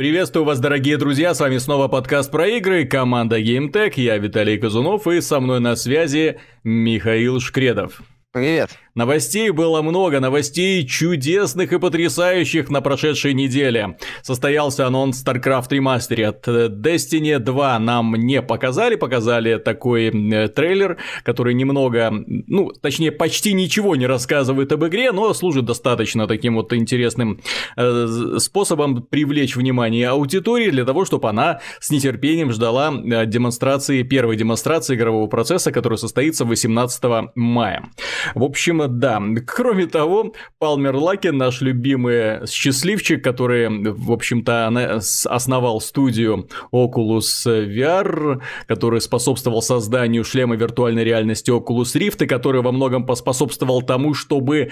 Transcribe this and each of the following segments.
Приветствую вас, дорогие друзья, с вами снова подкаст про игры, команда GameTech, я Виталий Казунов и со мной на связи Михаил Шкредов. Привет. Новостей было много, новостей чудесных и потрясающих на прошедшей неделе. Состоялся анонс StarCraft Remastered. Destiny 2 нам не показали, показали такой э, трейлер, который немного, ну, точнее, почти ничего не рассказывает об игре, но служит достаточно таким вот интересным э, способом привлечь внимание аудитории для того, чтобы она с нетерпением ждала э, демонстрации, первой демонстрации игрового процесса, который состоится 18 мая. В общем, да. Кроме того, Палмер Лаки, наш любимый счастливчик, который, в общем-то, основал студию Oculus VR, который способствовал созданию шлема виртуальной реальности Oculus Rift, и который во многом поспособствовал тому, чтобы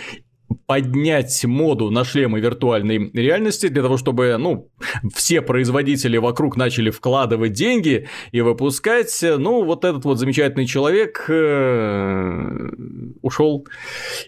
поднять моду на шлемы виртуальной реальности для того, чтобы, ну, все производители вокруг начали вкладывать деньги и выпускать, ну, вот этот вот замечательный человек э, ушел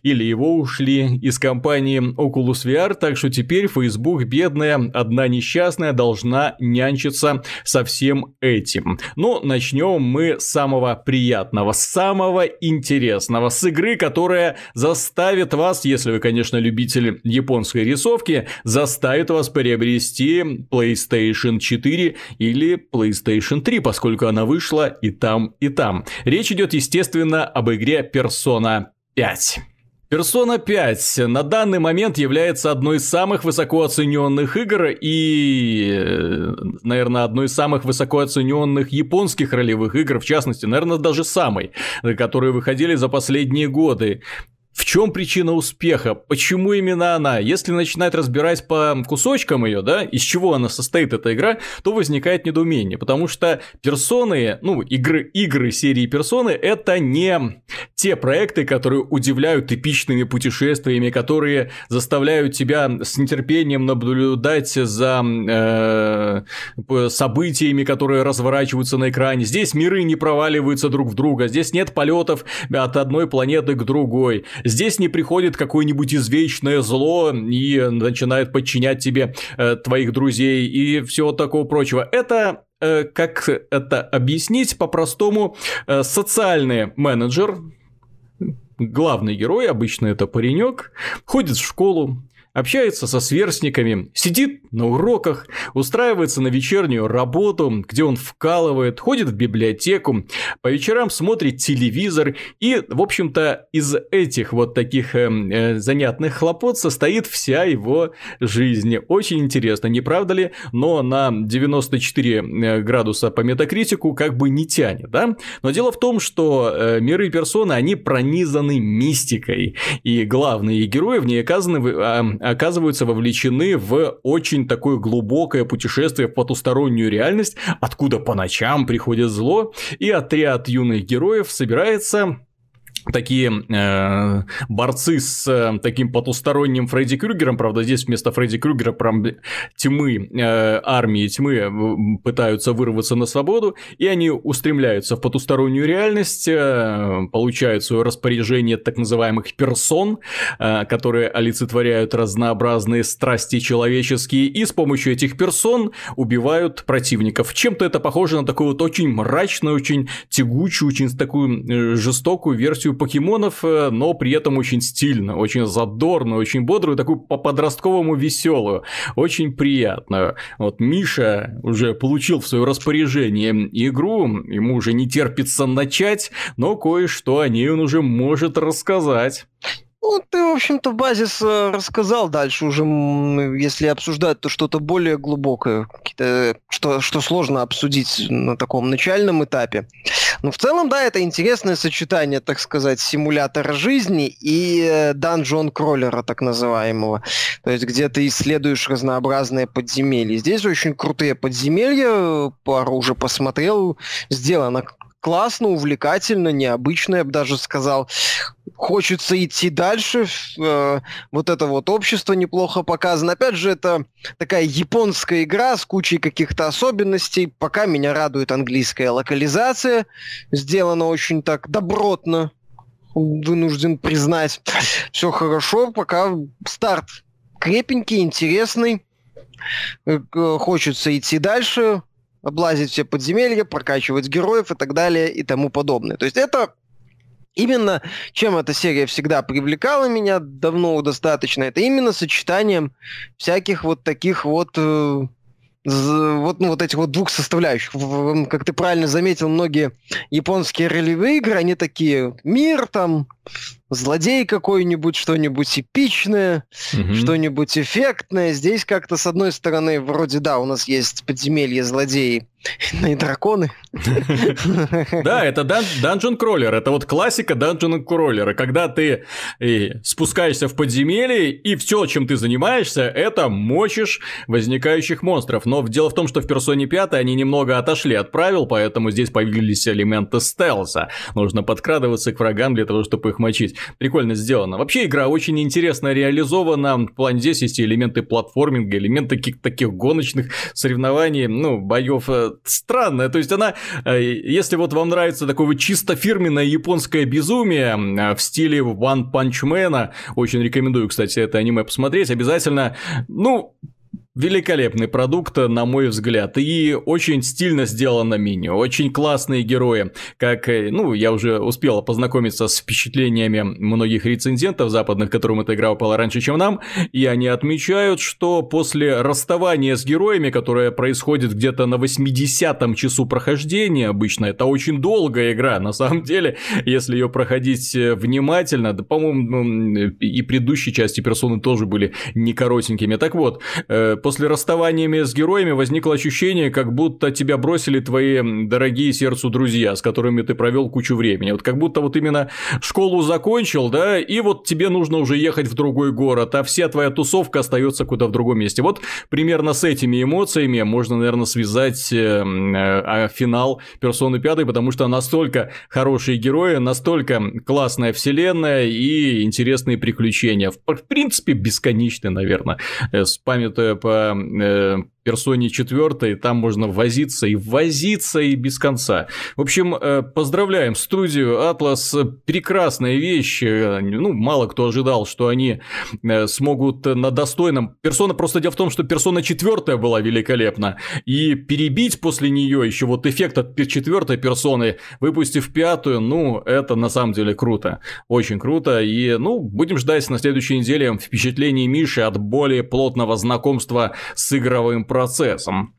или его ушли из компании Oculus VR, так что теперь Facebook, бедная, одна несчастная, должна нянчиться со всем этим. Но начнем мы с самого приятного, самого интересного, с игры, которая заставит вас, если вы, конечно, любитель японской рисовки, заставит вас приобрести PlayStation 4 или PlayStation 3, поскольку она вышла и там, и там. Речь идет, естественно, об игре Persona 5. Persona 5 на данный момент является одной из самых высоко оцененных игр и, наверное, одной из самых высоко оцененных японских ролевых игр, в частности, наверное, даже самой, которые выходили за последние годы. В чем причина успеха? Почему именно она? Если начинать разбирать по кусочкам ее, да, из чего она состоит, эта игра, то возникает недоумение, потому что персоны, ну, игры, игры серии персоны, это не те проекты, которые удивляют эпичными путешествиями, которые заставляют тебя с нетерпением наблюдать за э, событиями, которые разворачиваются на экране. Здесь миры не проваливаются друг в друга, здесь нет полетов от одной планеты к другой. Здесь не приходит какое-нибудь извечное зло и начинает подчинять тебе э, твоих друзей и всего такого прочего. Это э, как это объяснить по-простому, э, социальный менеджер, главный герой, обычно это паренек, ходит в школу, общается со сверстниками, сидит на уроках, устраивается на вечернюю работу, где он вкалывает, ходит в библиотеку, по вечерам смотрит телевизор и, в общем-то, из этих вот таких э, э, занятных хлопот состоит вся его жизнь. Очень интересно, не правда ли? Но на 94 э, градуса по метакритику как бы не тянет, да? Но дело в том, что э, миры персоны, они пронизаны мистикой, и главные герои в ней оказаны а, оказываются вовлечены в очень такое глубокое путешествие в потустороннюю реальность, откуда по ночам приходит зло, и отряд юных героев собирается такие э, борцы с э, таким потусторонним Фредди Крюгером, правда, здесь вместо Фредди Крюгера прям тьмы, э, армии тьмы пытаются вырваться на свободу, и они устремляются в потустороннюю реальность, э, получают свое распоряжение так называемых персон, э, которые олицетворяют разнообразные страсти человеческие, и с помощью этих персон убивают противников. Чем-то это похоже на такую вот очень мрачную, очень тягучую, очень такую э, жестокую версию версию покемонов, э, но при этом очень стильно, очень задорно, очень бодрую, такую по-подростковому веселую, очень приятную. Вот Миша уже получил в свое распоряжение игру, ему уже не терпится начать, но кое-что о ней он уже может рассказать. Ну, ты, в общем-то, базис э, рассказал дальше уже, если обсуждать, то что-то более глубокое, что, что сложно обсудить на таком начальном этапе. Ну, в целом, да, это интересное сочетание, так сказать, симулятора жизни и данжон-кроллера, так называемого. То есть, где ты исследуешь разнообразные подземелья. Здесь очень крутые подземелья, пару уже посмотрел, сделано классно, увлекательно, необычно, я бы даже сказал. Хочется идти дальше. Э, вот это вот общество неплохо показано. Опять же, это такая японская игра с кучей каких-то особенностей. Пока меня радует английская локализация. Сделана очень так добротно, вынужден признать. Все хорошо, пока старт крепенький, интересный. хочется идти дальше, облазить все подземелья, прокачивать героев и так далее и тому подобное. То есть это Именно чем эта серия всегда привлекала меня давно достаточно, это именно сочетанием всяких вот таких вот э, вот, ну, вот этих вот двух составляющих. Как ты правильно заметил, многие японские ролевые игры, они такие мир там, злодей какой-нибудь, что-нибудь эпичное, угу. что-нибудь эффектное. Здесь как-то, с одной стороны, вроде, да, у нас есть подземелье злодеи и драконы. Да, это Dungeon Crawler, это вот классика Dungeon Crawler, когда ты э, спускаешься в подземелье, и все, чем ты занимаешься, это мочишь возникающих монстров. Но дело в том, что в Персоне 5 они немного отошли от правил, поэтому здесь появились элементы стелса. Нужно подкрадываться к врагам для того, чтобы их мочить прикольно сделано. Вообще игра очень интересно реализована. В плане здесь есть элементы платформинга, элементы каких-то таких гоночных соревнований, ну, боев. Э, странная. То есть она, э, если вот вам нравится такое чисто фирменное японское безумие э, в стиле One Punch Man, очень рекомендую, кстати, это аниме посмотреть, обязательно, ну, Великолепный продукт, на мой взгляд, и очень стильно сделано меню, очень классные герои, как, э, ну, я уже успел познакомиться с впечатлениями многих рецензентов западных, которым эта игра упала раньше, чем нам, и они отмечают, что после расставания с героями, которое происходит где-то на 80-м часу прохождения обычно, это очень долгая игра, на самом деле, если ее проходить э, внимательно, да, по-моему, ну, и предыдущие части персоны тоже были не коротенькими, так вот, э, после расставаниями с героями возникло ощущение, как будто тебя бросили твои дорогие сердцу друзья, с которыми ты провел кучу времени. Вот как будто вот именно школу закончил, да, и вот тебе нужно уже ехать в другой город, а вся твоя тусовка остается куда в другом месте. Вот примерно с этими эмоциями можно, наверное, связать э, э, финал Персоны 5, потому что настолько хорошие герои, настолько классная вселенная и интересные приключения. В принципе, бесконечные, наверное, э, с памятуя по kaip персоне 4, там можно возиться и возиться и без конца. В общем, э, поздравляем студию Atlas, прекрасная вещь, э, ну, мало кто ожидал, что они э, смогут на достойном... Персона, просто дело в том, что персона 4 была великолепна, и перебить после нее еще вот эффект от четвертой персоны, выпустив пятую, ну, это на самом деле круто, очень круто, и, ну, будем ждать на следующей неделе впечатлений Миши от более плотного знакомства с игровым процессом.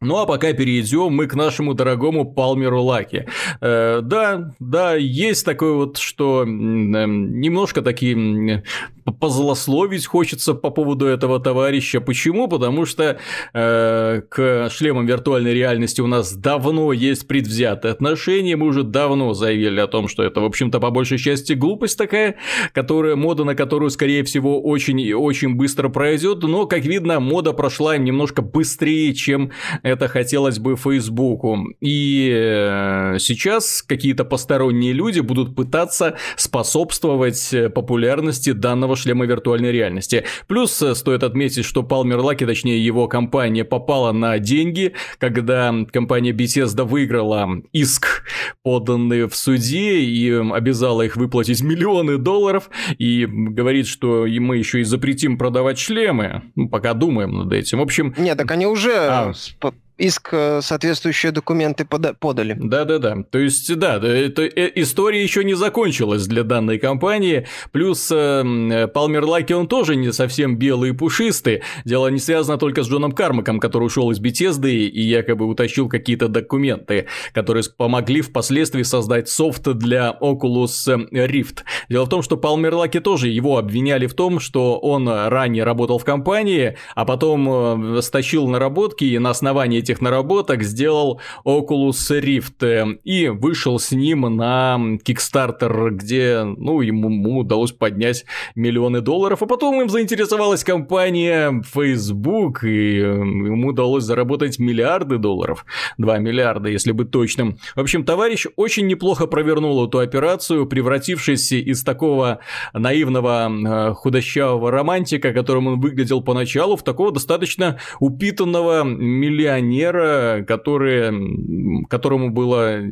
Ну а пока перейдем мы к нашему дорогому Палмеру Лаки. Э, да, да, есть такое вот, что э, немножко такие позлословить хочется по поводу этого товарища. Почему? Потому что э, к шлемам виртуальной реальности у нас давно есть предвзятые отношения. Мы уже давно заявили о том, что это, в общем-то, по большей части глупость такая, которая, мода на которую, скорее всего, очень и очень быстро пройдет. Но, как видно, мода прошла немножко быстрее, чем это хотелось бы Фейсбуку. И э, сейчас какие-то посторонние люди будут пытаться способствовать э, популярности данного шлема виртуальной реальности. Плюс э, стоит отметить, что Palmer Lucky, точнее его компания, попала на деньги, когда компания Bethesda выиграла иск, поданный в суде, и обязала их выплатить миллионы долларов, и говорит, что мы еще и запретим продавать шлемы. Ну, пока думаем над этим. В общем... Нет, так они уже а иск э, соответствующие документы подали. Да-да-да. То есть, да, это, э, история еще не закончилась для данной компании. Плюс э, Палмер Лаки, он тоже не совсем белый и пушистый. Дело не связано только с Джоном Кармаком, который ушел из Bethesda и якобы утащил какие-то документы, которые помогли впоследствии создать софт для Oculus Rift. Дело в том, что Палмер Лаки тоже его обвиняли в том, что он ранее работал в компании, а потом стащил наработки и на основании этих наработок сделал Oculus Rift э, и вышел с ним на Kickstarter, где, ну, ему удалось поднять миллионы долларов, а потом им заинтересовалась компания Facebook, и э, ему удалось заработать миллиарды долларов, 2 миллиарда, если быть точным. В общем, товарищ очень неплохо провернул эту операцию, превратившись из такого наивного э, худощавого романтика, которым он выглядел поначалу, в такого достаточно упитанного миллионера, миллионера, который, которому было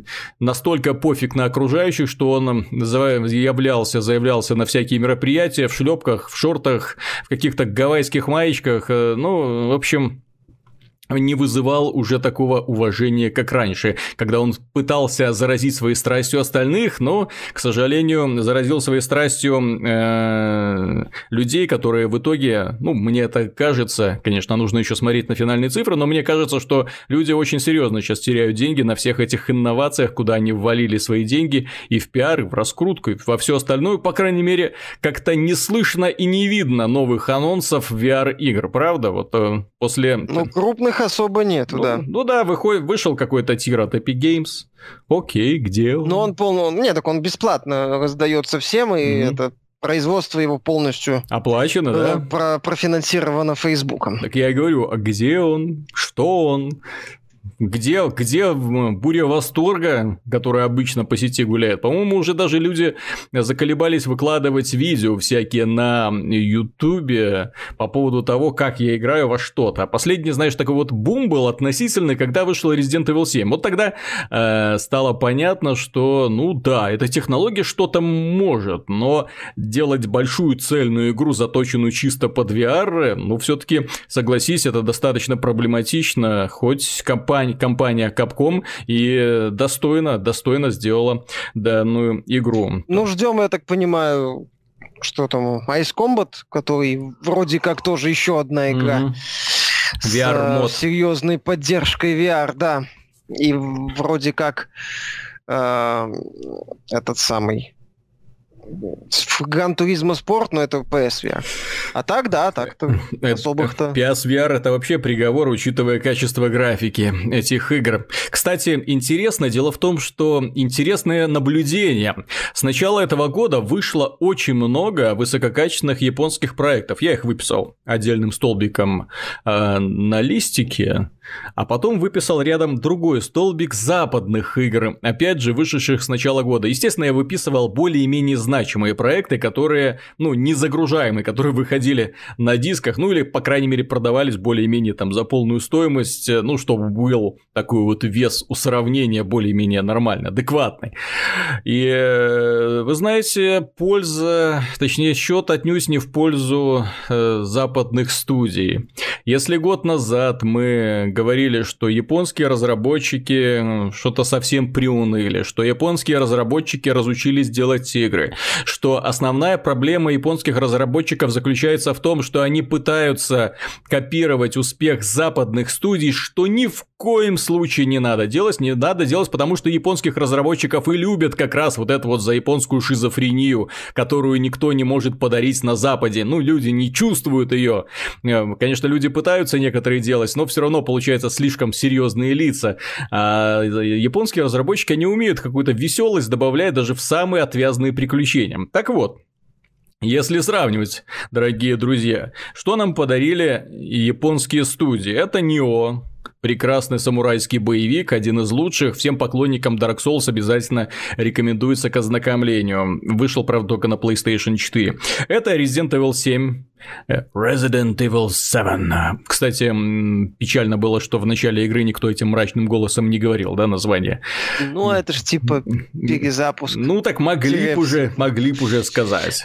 настолько пофиг на окружающих, что он заявлялся, заявлялся на всякие мероприятия в шлепках, в шортах, в каких-то гавайских маечках. Э, ну, в общем, не вызывал уже такого уважения, как раньше, когда он пытался заразить своей страстью остальных, но, к сожалению, заразил своей страстью э, людей, которые в итоге, ну, мне это кажется, конечно, нужно еще смотреть на финальные цифры, но мне кажется, что люди очень серьезно сейчас теряют деньги на всех этих инновациях, куда они ввалили свои деньги и в пиар, и в раскрутку, и во все остальное, по крайней мере, как-то не слышно и не видно новых анонсов VR-игр, правда? Вот э, после... Ну, крупных их особо нету, ну, да. Ну да, выходит, вышел какой-то тир от Epic Games. Окей, где он? Ну он полный... Нет, так он бесплатно раздается всем, и mm-hmm. это производство его полностью оплачено, да? Э, про профинансировано Фейсбуком. Так я и говорю, а где он? Что он? Где, где буря восторга, которая обычно по сети гуляет? По-моему, уже даже люди заколебались выкладывать видео всякие на Ютубе по поводу того, как я играю во что-то. А последний, знаешь, такой вот бум был относительный, когда вышел Resident Evil 7. Вот тогда э, стало понятно, что, ну да, эта технология что-то может, но делать большую цельную игру, заточенную чисто под VR, ну все-таки, согласись, это достаточно проблематично, хоть компания компания, компания Capcom и достойно, достойно сделала данную игру. Ну, ждем, я так понимаю, что там, Ice Combat, который вроде как тоже еще одна игра. Mm-hmm. VR-мод. С серьезной поддержкой VR, да. И вроде как э, этот самый Гран Туризма Спорт, но это PSVR. А так, да, так-то особых-то. PSVR это вообще приговор, учитывая качество графики этих игр. Кстати, интересно, дело в том, что интересное наблюдение. С начала этого года вышло очень много высококачественных японских проектов. Я их выписал отдельным столбиком э, на листике. А потом выписал рядом другой столбик западных игр, опять же, вышедших с начала года. Естественно, я выписывал более-менее значимые проекты, которые, ну, не загружаемые, которые выходили на дисках, ну, или, по крайней мере, продавались более-менее там за полную стоимость, ну, чтобы был такой вот вес у сравнения более-менее нормальный, адекватный. И, э, вы знаете, польза, точнее, счет отнюдь не в пользу э, западных студий. Если год назад мы говорили, что японские разработчики что-то совсем приуныли, что японские разработчики разучились делать игры, что основная проблема японских разработчиков заключается в том, что они пытаются копировать успех западных студий, что ни в коем случае не надо делать, не надо делать, потому что японских разработчиков и любят как раз вот это вот за японскую шизофрению, которую никто не может подарить на Западе. Ну, люди не чувствуют ее. Э, конечно, люди пытаются некоторые делать, но все равно получается слишком серьезные лица. А японские разработчики, они умеют какую-то веселость добавлять даже в самые отвязные приключения. Так вот, если сравнивать, дорогие друзья, что нам подарили японские студии? Это Нио, прекрасный самурайский боевик, один из лучших. Всем поклонникам Dark Souls обязательно рекомендуется к ознакомлению. Вышел, правда, только на PlayStation 4. Это Resident Evil 7, Э, Resident Evil 7. Кстати, печально было, что в начале игры никто этим мрачным голосом не говорил, да, название. Ну, это же типа перезапуск. Ну, так могли бы уже, могли бы уже сказать.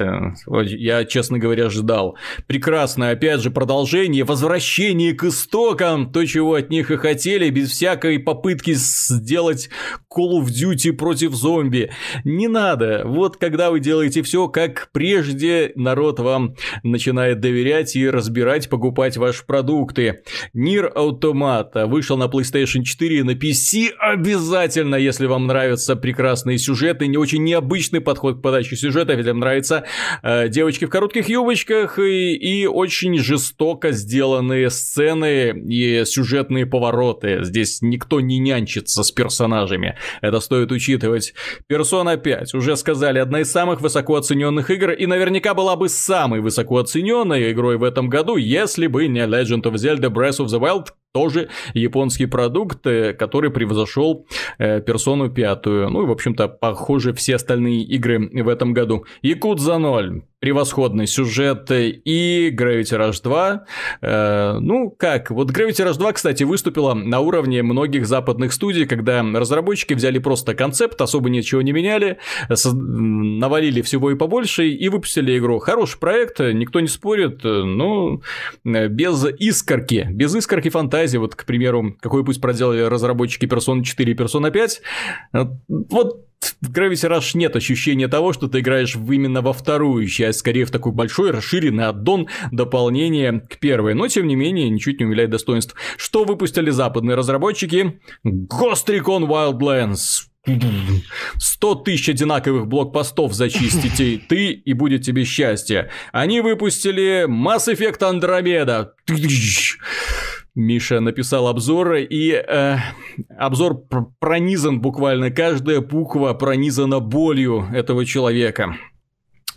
Я, честно говоря, ждал. Прекрасное, опять же, продолжение, возвращение к истокам, то, чего от них и хотели, без всякой попытки сделать Call of Duty против зомби. Не надо. Вот когда вы делаете все как прежде, народ вам начинает доверять и разбирать, покупать ваши продукты. Нир Automata вышел на PlayStation 4 и на PC обязательно, если вам нравятся прекрасные сюжеты, не очень необычный подход к подаче сюжета, если вам нравятся э, девочки в коротких юбочках и, и очень жестоко сделанные сцены и сюжетные повороты. Здесь никто не нянчится с персонажами. Это стоит учитывать. Persona 5, уже сказали, одна из самых высоко оцененных игр и наверняка была бы самой высоко оцененной игрой в этом году, если бы не Legend of Zelda Breath of the Wild, тоже японский продукт, э, который превзошел э, персону пятую. Ну и, в общем-то, похоже, все остальные игры в этом году. Якудза 0. превосходный сюжет и Gravity Rush 2. Э, ну, как, вот Gravity Rush 2, кстати, выступила на уровне многих западных студий, когда разработчики взяли просто концепт, особо ничего не меняли, навалили всего и побольше и выпустили игру. Хороший проект, никто не спорит, но без искорки, без искорки фантазии, вот, к примеру, какой пусть проделали разработчики Persona 4 и Persona 5, вот в Gravity Rush нет ощущения того, что ты играешь именно во вторую часть, скорее в такой большой, расширенный аддон, дополнение к первой. Но, тем не менее, ничуть не умиляет достоинств. Что выпустили западные разработчики? Ghost Recon Wildlands. 100 тысяч одинаковых блокпостов зачистите ты, и будет тебе счастье. Они выпустили Mass Effect Andromeda. Миша написал обзор, и э, обзор пронизан буквально, каждая буква пронизана болью этого человека.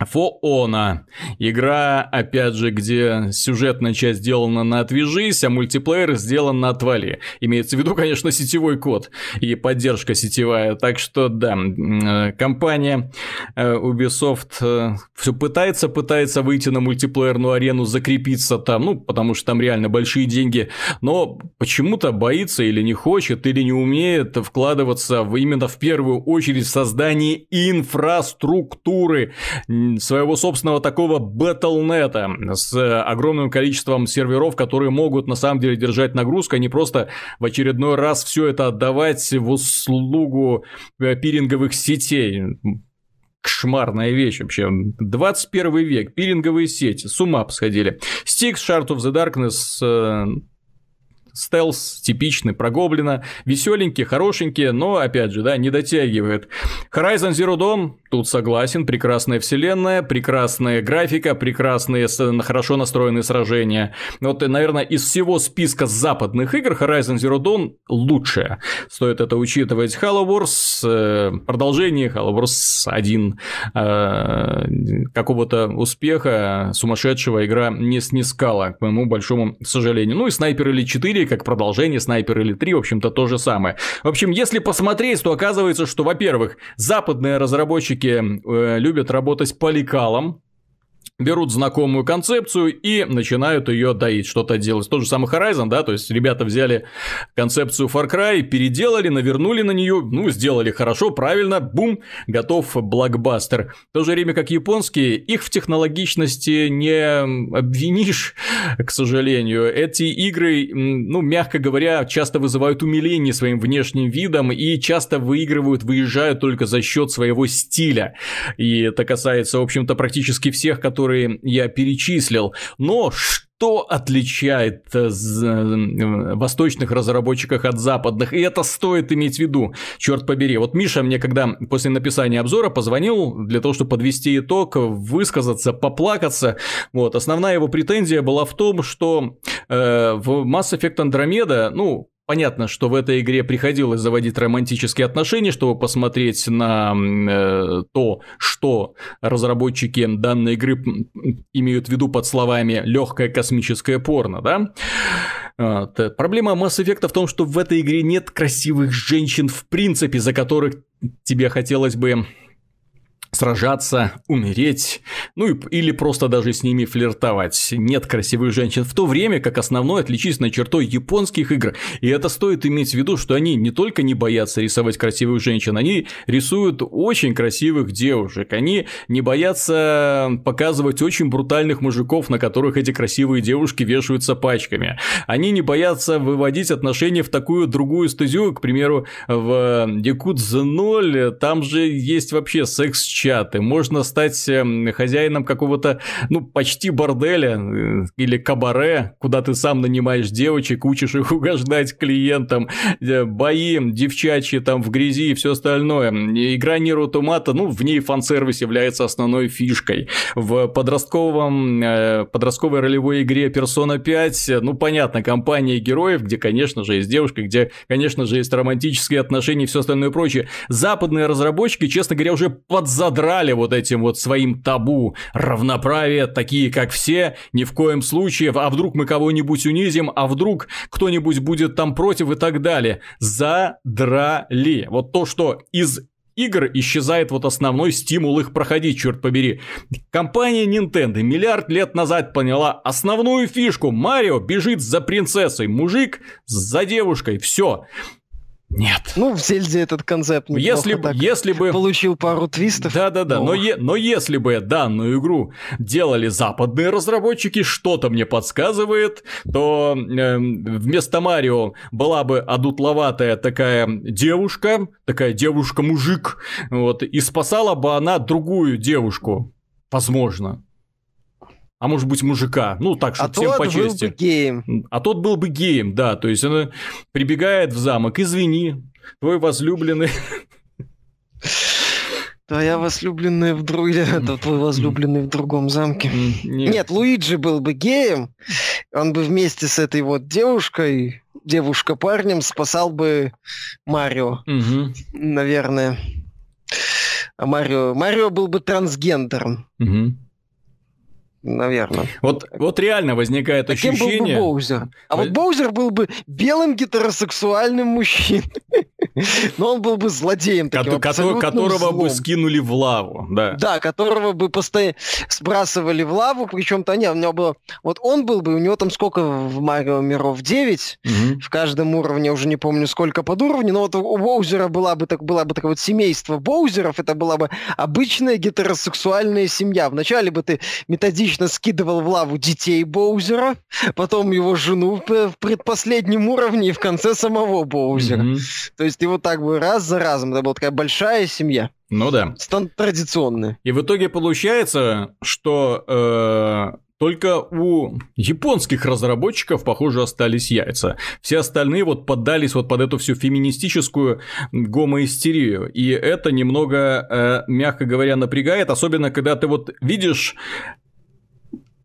Фоона. Игра, опять же, где сюжетная часть сделана на «отвяжись», а мультиплеер сделан на «отвали». Имеется в виду, конечно, сетевой код и поддержка сетевая. Так что, да, э, компания э, Ubisoft э, все пытается, пытается выйти на мультиплеерную арену, закрепиться там, ну, потому что там реально большие деньги, но почему-то боится или не хочет, или не умеет вкладываться в, именно в первую очередь в создание инфраструктуры своего собственного такого батлнета с огромным количеством серверов, которые могут на самом деле держать нагрузку, а не просто в очередной раз все это отдавать в услугу э, пиринговых сетей кошмарная вещь вообще. 21 век, пиринговые сети, с ума посходили. Styx, Shard of the Darkness, э, стелс типичный про гоблина, веселенький, хорошенький, но, опять же, да, не дотягивает. Horizon Zero Dawn, тут согласен, прекрасная вселенная, прекрасная графика, прекрасные, хорошо настроенные сражения. Вот, наверное, из всего списка западных игр Horizon Zero Dawn лучшая. Стоит это учитывать. Halo Wars, э, продолжение Halo Wars 1, э, какого-то успеха сумасшедшего игра не снискала, к моему большому сожалению. Ну и Снайпер или 4 как продолжение Снайпер или 3, в общем-то, то же самое. В общем, если посмотреть, то оказывается, что, во-первых, западные разработчики э, любят работать по лекалам, берут знакомую концепцию и начинают ее доить, что-то делать. Тот же самый Horizon, да, то есть ребята взяли концепцию Far Cry, переделали, навернули на нее, ну, сделали хорошо, правильно, бум, готов блокбастер. В то же время, как японские, их в технологичности не обвинишь, к сожалению. Эти игры, ну, мягко говоря, часто вызывают умиление своим внешним видом и часто выигрывают, выезжают только за счет своего стиля. И это касается, в общем-то, практически всех, которые которые я перечислил. Но что отличает э, э, восточных разработчиков от западных, и это стоит иметь в виду, черт побери. Вот Миша мне, когда после написания обзора позвонил для того, чтобы подвести итог, высказаться, поплакаться, вот, основная его претензия была в том, что э, в Mass Effect Andromeda, ну, Понятно, что в этой игре приходилось заводить романтические отношения, чтобы посмотреть на э, то, что разработчики данной игры имеют в виду под словами легкое космическое порно, да? Вот. Проблема Mass Effect в том, что в этой игре нет красивых женщин в принципе, за которых тебе хотелось бы сражаться, умереть, ну и, или просто даже с ними флиртовать. Нет красивых женщин, в то время как основной отличительной чертой японских игр, и это стоит иметь в виду, что они не только не боятся рисовать красивых женщин, они рисуют очень красивых девушек, они не боятся показывать очень брутальных мужиков, на которых эти красивые девушки вешаются пачками, они не боятся выводить отношения в такую другую стезю, к примеру, в Якудза 0, там же есть вообще секс чаты, можно стать эм, хозяином какого-то, ну, почти борделя э, или кабаре, куда ты сам нанимаешь девочек, учишь их угождать клиентам, э, бои девчачьи там в грязи и все остальное. Игра Нир Automata, ну, в ней фан-сервис является основной фишкой. В подростковом, э, подростковой ролевой игре Persona 5, ну, понятно, компания героев, где, конечно же, есть девушка, где, конечно же, есть романтические отношения и все остальное прочее. Западные разработчики, честно говоря, уже подзад задрали вот этим вот своим табу равноправие, такие как все, ни в коем случае, а вдруг мы кого-нибудь унизим, а вдруг кто-нибудь будет там против и так далее. Задрали. Вот то, что из игр исчезает вот основной стимул их проходить, черт побери. Компания Nintendo миллиард лет назад поняла основную фишку. Марио бежит за принцессой, мужик за девушкой, все. Нет. Ну, в Зельде этот концепт если бы, если бы получил пару твистов. Да-да-да, но, е, но если бы данную игру делали западные разработчики, что-то мне подсказывает, то э, вместо Марио была бы одутловатая такая девушка, такая девушка-мужик, вот, и спасала бы она другую девушку, возможно а может быть мужика, ну так, чтобы а всем по чести. Был бы геем. А тот был бы геем, да, то есть она прибегает в замок, извини, твой возлюбленный... Твоя возлюбленная в друг... Это твой возлюбленный в другом замке. Нет. Нет, Луиджи был бы геем, он бы вместе с этой вот девушкой, девушка-парнем, спасал бы Марио, угу. наверное. А Марио... Марио был бы трансгендером. Угу наверное. Вот, вот реально возникает Таким ощущение... был бы Боузер. А вот Боузер был бы белым гетеросексуальным мужчиной. Но он был бы злодеем таким, Ко- Которого злом. бы скинули в лаву, да. Да, которого бы постоянно сбрасывали в лаву, причем-то не, у него было... Вот он был бы, у него там сколько в Марио миров? 9. Угу. В каждом уровне, уже не помню сколько под уровнем, но вот у Боузера была бы, так, была бы такое вот семейство Боузеров, это была бы обычная гетеросексуальная семья. Вначале бы ты методично скидывал в лаву детей Боузера, потом его жену в предпоследнем уровне и в конце самого Боузера. Угу. То есть вот так бы раз за разом. Это была такая большая семья. Ну да. Стан- традиционная. И в итоге получается, что э, только у японских разработчиков, похоже, остались яйца. Все остальные вот поддались вот под эту всю феминистическую гомоистерию. И это немного, э, мягко говоря, напрягает, особенно когда ты вот видишь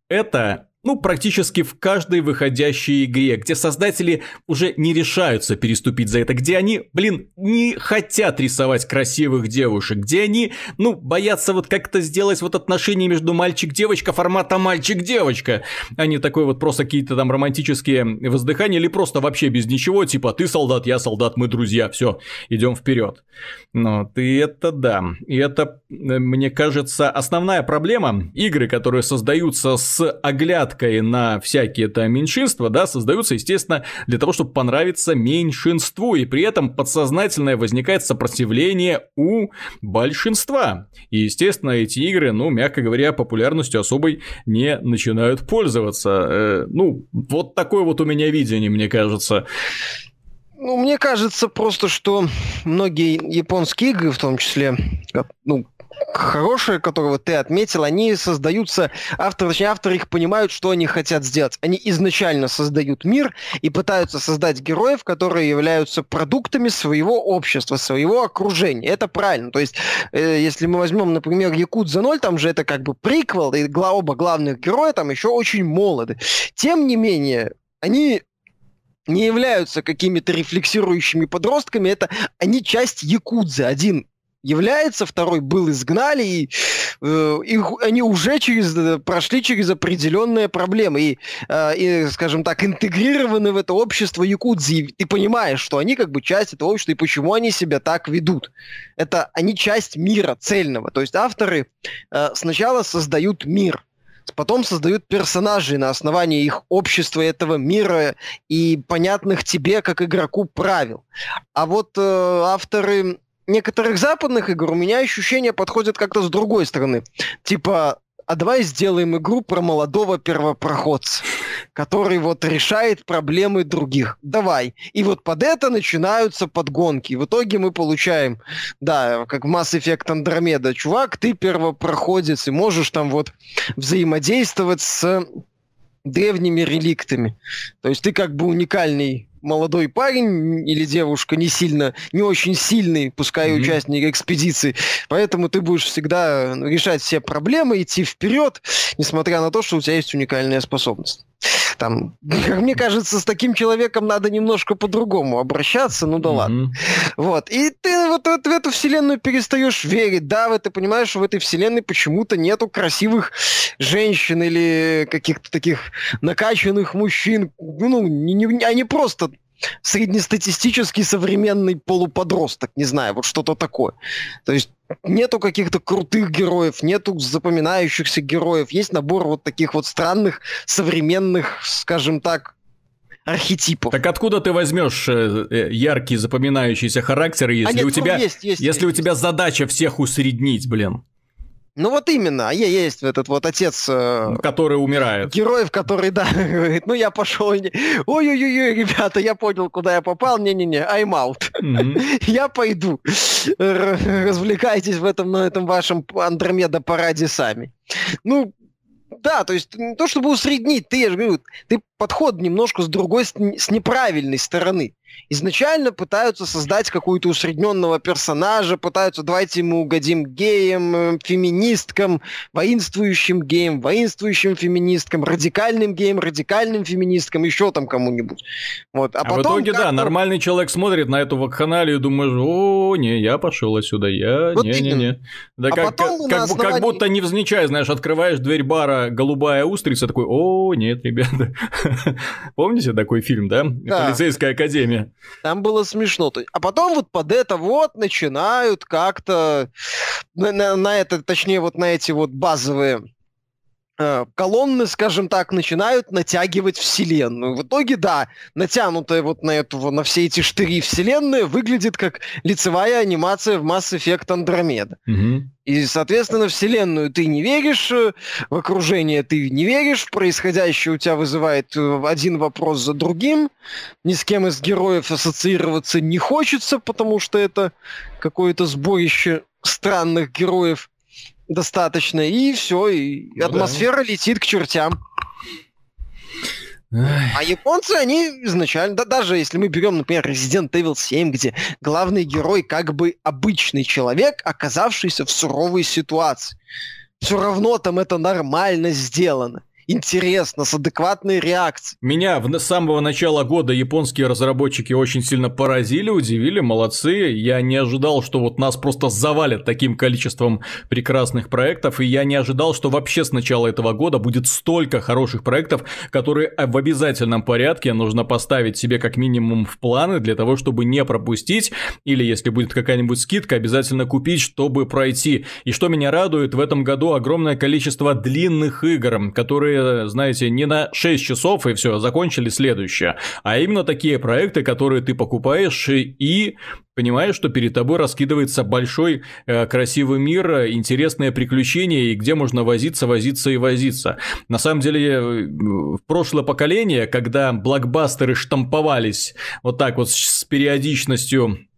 это ну, практически в каждой выходящей игре, где создатели уже не решаются переступить за это, где они, блин, не хотят рисовать красивых девушек, где они, ну, боятся вот как-то сделать вот отношения между мальчик-девочка формата мальчик-девочка, а не такой вот просто какие-то там романтические воздыхания или просто вообще без ничего, типа ты солдат, я солдат, мы друзья, все, идем вперед. Ну, и это да, и это, э, мне кажется, основная проблема игры, которые создаются с оглядкой оглядкой на всякие это меньшинства, да, создаются, естественно, для того, чтобы понравиться меньшинству, и при этом подсознательное возникает сопротивление у большинства. И, естественно, эти игры, ну, мягко говоря, популярностью особой не начинают пользоваться. Э, ну, вот такое вот у меня видение, мне кажется. Ну, мне кажется просто, что многие японские игры, в том числе, ну, хорошие, которого ты отметил, они создаются, авторы, точнее, авторы их понимают, что они хотят сделать. Они изначально создают мир и пытаются создать героев, которые являются продуктами своего общества, своего окружения. Это правильно. То есть, э, если мы возьмем, например, Якудза 0, там же это как бы приквел, и оба главных героя там еще очень молоды. Тем не менее, они не являются какими-то рефлексирующими подростками, это они часть Якудзы. Один является, второй был изгнали, и э, их, они уже через, э, прошли через определенные проблемы и, э, и, скажем так, интегрированы в это общество якудзи. Ты понимаешь, что они как бы часть этого общества, и почему они себя так ведут. Это они часть мира цельного. То есть авторы э, сначала создают мир, потом создают персонажей на основании их общества этого мира и понятных тебе, как игроку, правил. А вот э, авторы некоторых западных игр у меня ощущения подходят как-то с другой стороны. Типа, а давай сделаем игру про молодого первопроходца, который вот решает проблемы других. Давай. И вот под это начинаются подгонки. В итоге мы получаем, да, как Mass Effect Andromeda. Чувак, ты первопроходец, и можешь там вот взаимодействовать с древними реликтами. То есть ты как бы уникальный молодой парень или девушка не сильно, не очень сильный, пускай mm-hmm. участник экспедиции, поэтому ты будешь всегда решать все проблемы, идти вперед, несмотря на то, что у тебя есть уникальная способность. Там, мне кажется, с таким человеком надо немножко по-другому обращаться, ну да mm-hmm. ладно. Вот. И ты вот, вот в эту вселенную перестаешь верить. Да, ты понимаешь, что в этой вселенной почему-то нету красивых женщин или каких-то таких накачанных мужчин. Ну, не, не, они просто среднестатистический современный полуподросток, не знаю, вот что-то такое. То есть нету каких-то крутых героев, нету запоминающихся героев, есть набор вот таких вот странных современных, скажем так, архетипов. Так откуда ты возьмешь э, э, яркие запоминающиеся характеры, если а нет, у тебя, есть, есть, если есть, у тебя задача всех усреднить, блин? Ну вот именно, а я есть этот вот отец... Э, который умирает. Героев, который, да, говорит, ну я пошел, ой-ой-ой, ребята, я понял, куда я попал, не-не-не, I'm out. Mm-hmm. я пойду. Развлекайтесь в этом, на этом вашем Андромеда-параде сами. Ну, да, то есть не то чтобы усреднить, ты, я же говорю, ты подход немножко с другой, с неправильной стороны. Изначально пытаются создать какую-то усредненного персонажа, пытаются, давайте ему угодим геям, э, феминисткам, воинствующим геям, воинствующим феминисткам, радикальным геям, радикальным феминисткам, еще там кому-нибудь. Вот. А, а потом, в итоге, да, нормальный человек смотрит на эту вакханалию и думает, о, не, я пошел отсюда, я, вот не-не-не. Да а как, как, как, основании... как будто невзначай, знаешь, открываешь дверь бара «Голубая устрица», такой, о, нет, ребята. Помните такой фильм, да? да? Полицейская академия. Там было смешно. А потом вот под это вот начинают как-то на, на, на это, точнее вот на эти вот базовые колонны, скажем так, начинают натягивать вселенную. В итоге, да, натянутая вот на эту, на все эти штыри вселенная выглядит как лицевая анимация в Mass Effect Andromeda. Угу. И, соответственно, вселенную ты не веришь, э, в окружение ты не веришь, происходящее у тебя вызывает э, один вопрос за другим, ни с кем из героев ассоциироваться не хочется, потому что это какое-то сборище странных героев достаточно, и все, и ну, атмосфера да. летит к чертям. А японцы, они изначально, да даже если мы берем, например, Resident Evil 7, где главный герой как бы обычный человек, оказавшийся в суровой ситуации. Все равно там это нормально сделано интересно, с адекватной реакцией. Меня в, с самого начала года японские разработчики очень сильно поразили, удивили, молодцы. Я не ожидал, что вот нас просто завалят таким количеством прекрасных проектов, и я не ожидал, что вообще с начала этого года будет столько хороших проектов, которые в обязательном порядке нужно поставить себе как минимум в планы для того, чтобы не пропустить, или если будет какая-нибудь скидка, обязательно купить, чтобы пройти. И что меня радует, в этом году огромное количество длинных игр, которые знаете, не на 6 часов и все, закончили следующее, а именно такие проекты, которые ты покупаешь и понимаешь, что перед тобой раскидывается большой э, красивый мир, интересные приключения, и где можно возиться, возиться и возиться. На самом деле, э, в прошлое поколение, когда блокбастеры штамповались вот так вот с периодичностью Э,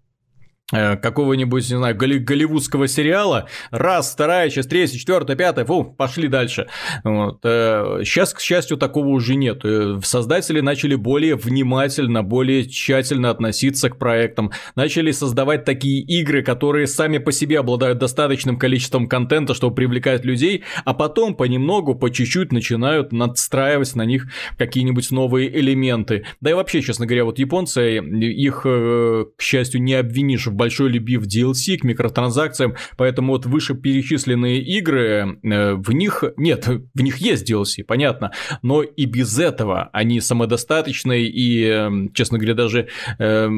какого-нибудь, не знаю, голли- голливудского сериала, раз, вторая часть, третья, четвертая, пятая, фу, пошли дальше. Вот. Сейчас, э, к счастью, такого уже нет. Э, создатели начали более внимательно, более тщательно относиться к проектам, начали создавать такие игры, которые сами по себе обладают достаточным количеством контента, чтобы привлекать людей, а потом понемногу, по чуть-чуть начинают надстраивать на них какие-нибудь новые элементы. Да и вообще, честно говоря, вот японцы, их, к счастью, не обвинишь в большой любви в DLC, к микротранзакциям, поэтому вот выше перечисленные игры, э, в них, нет, в них есть DLC, понятно, но и без этого они самодостаточные и, эм, честно говоря, даже э,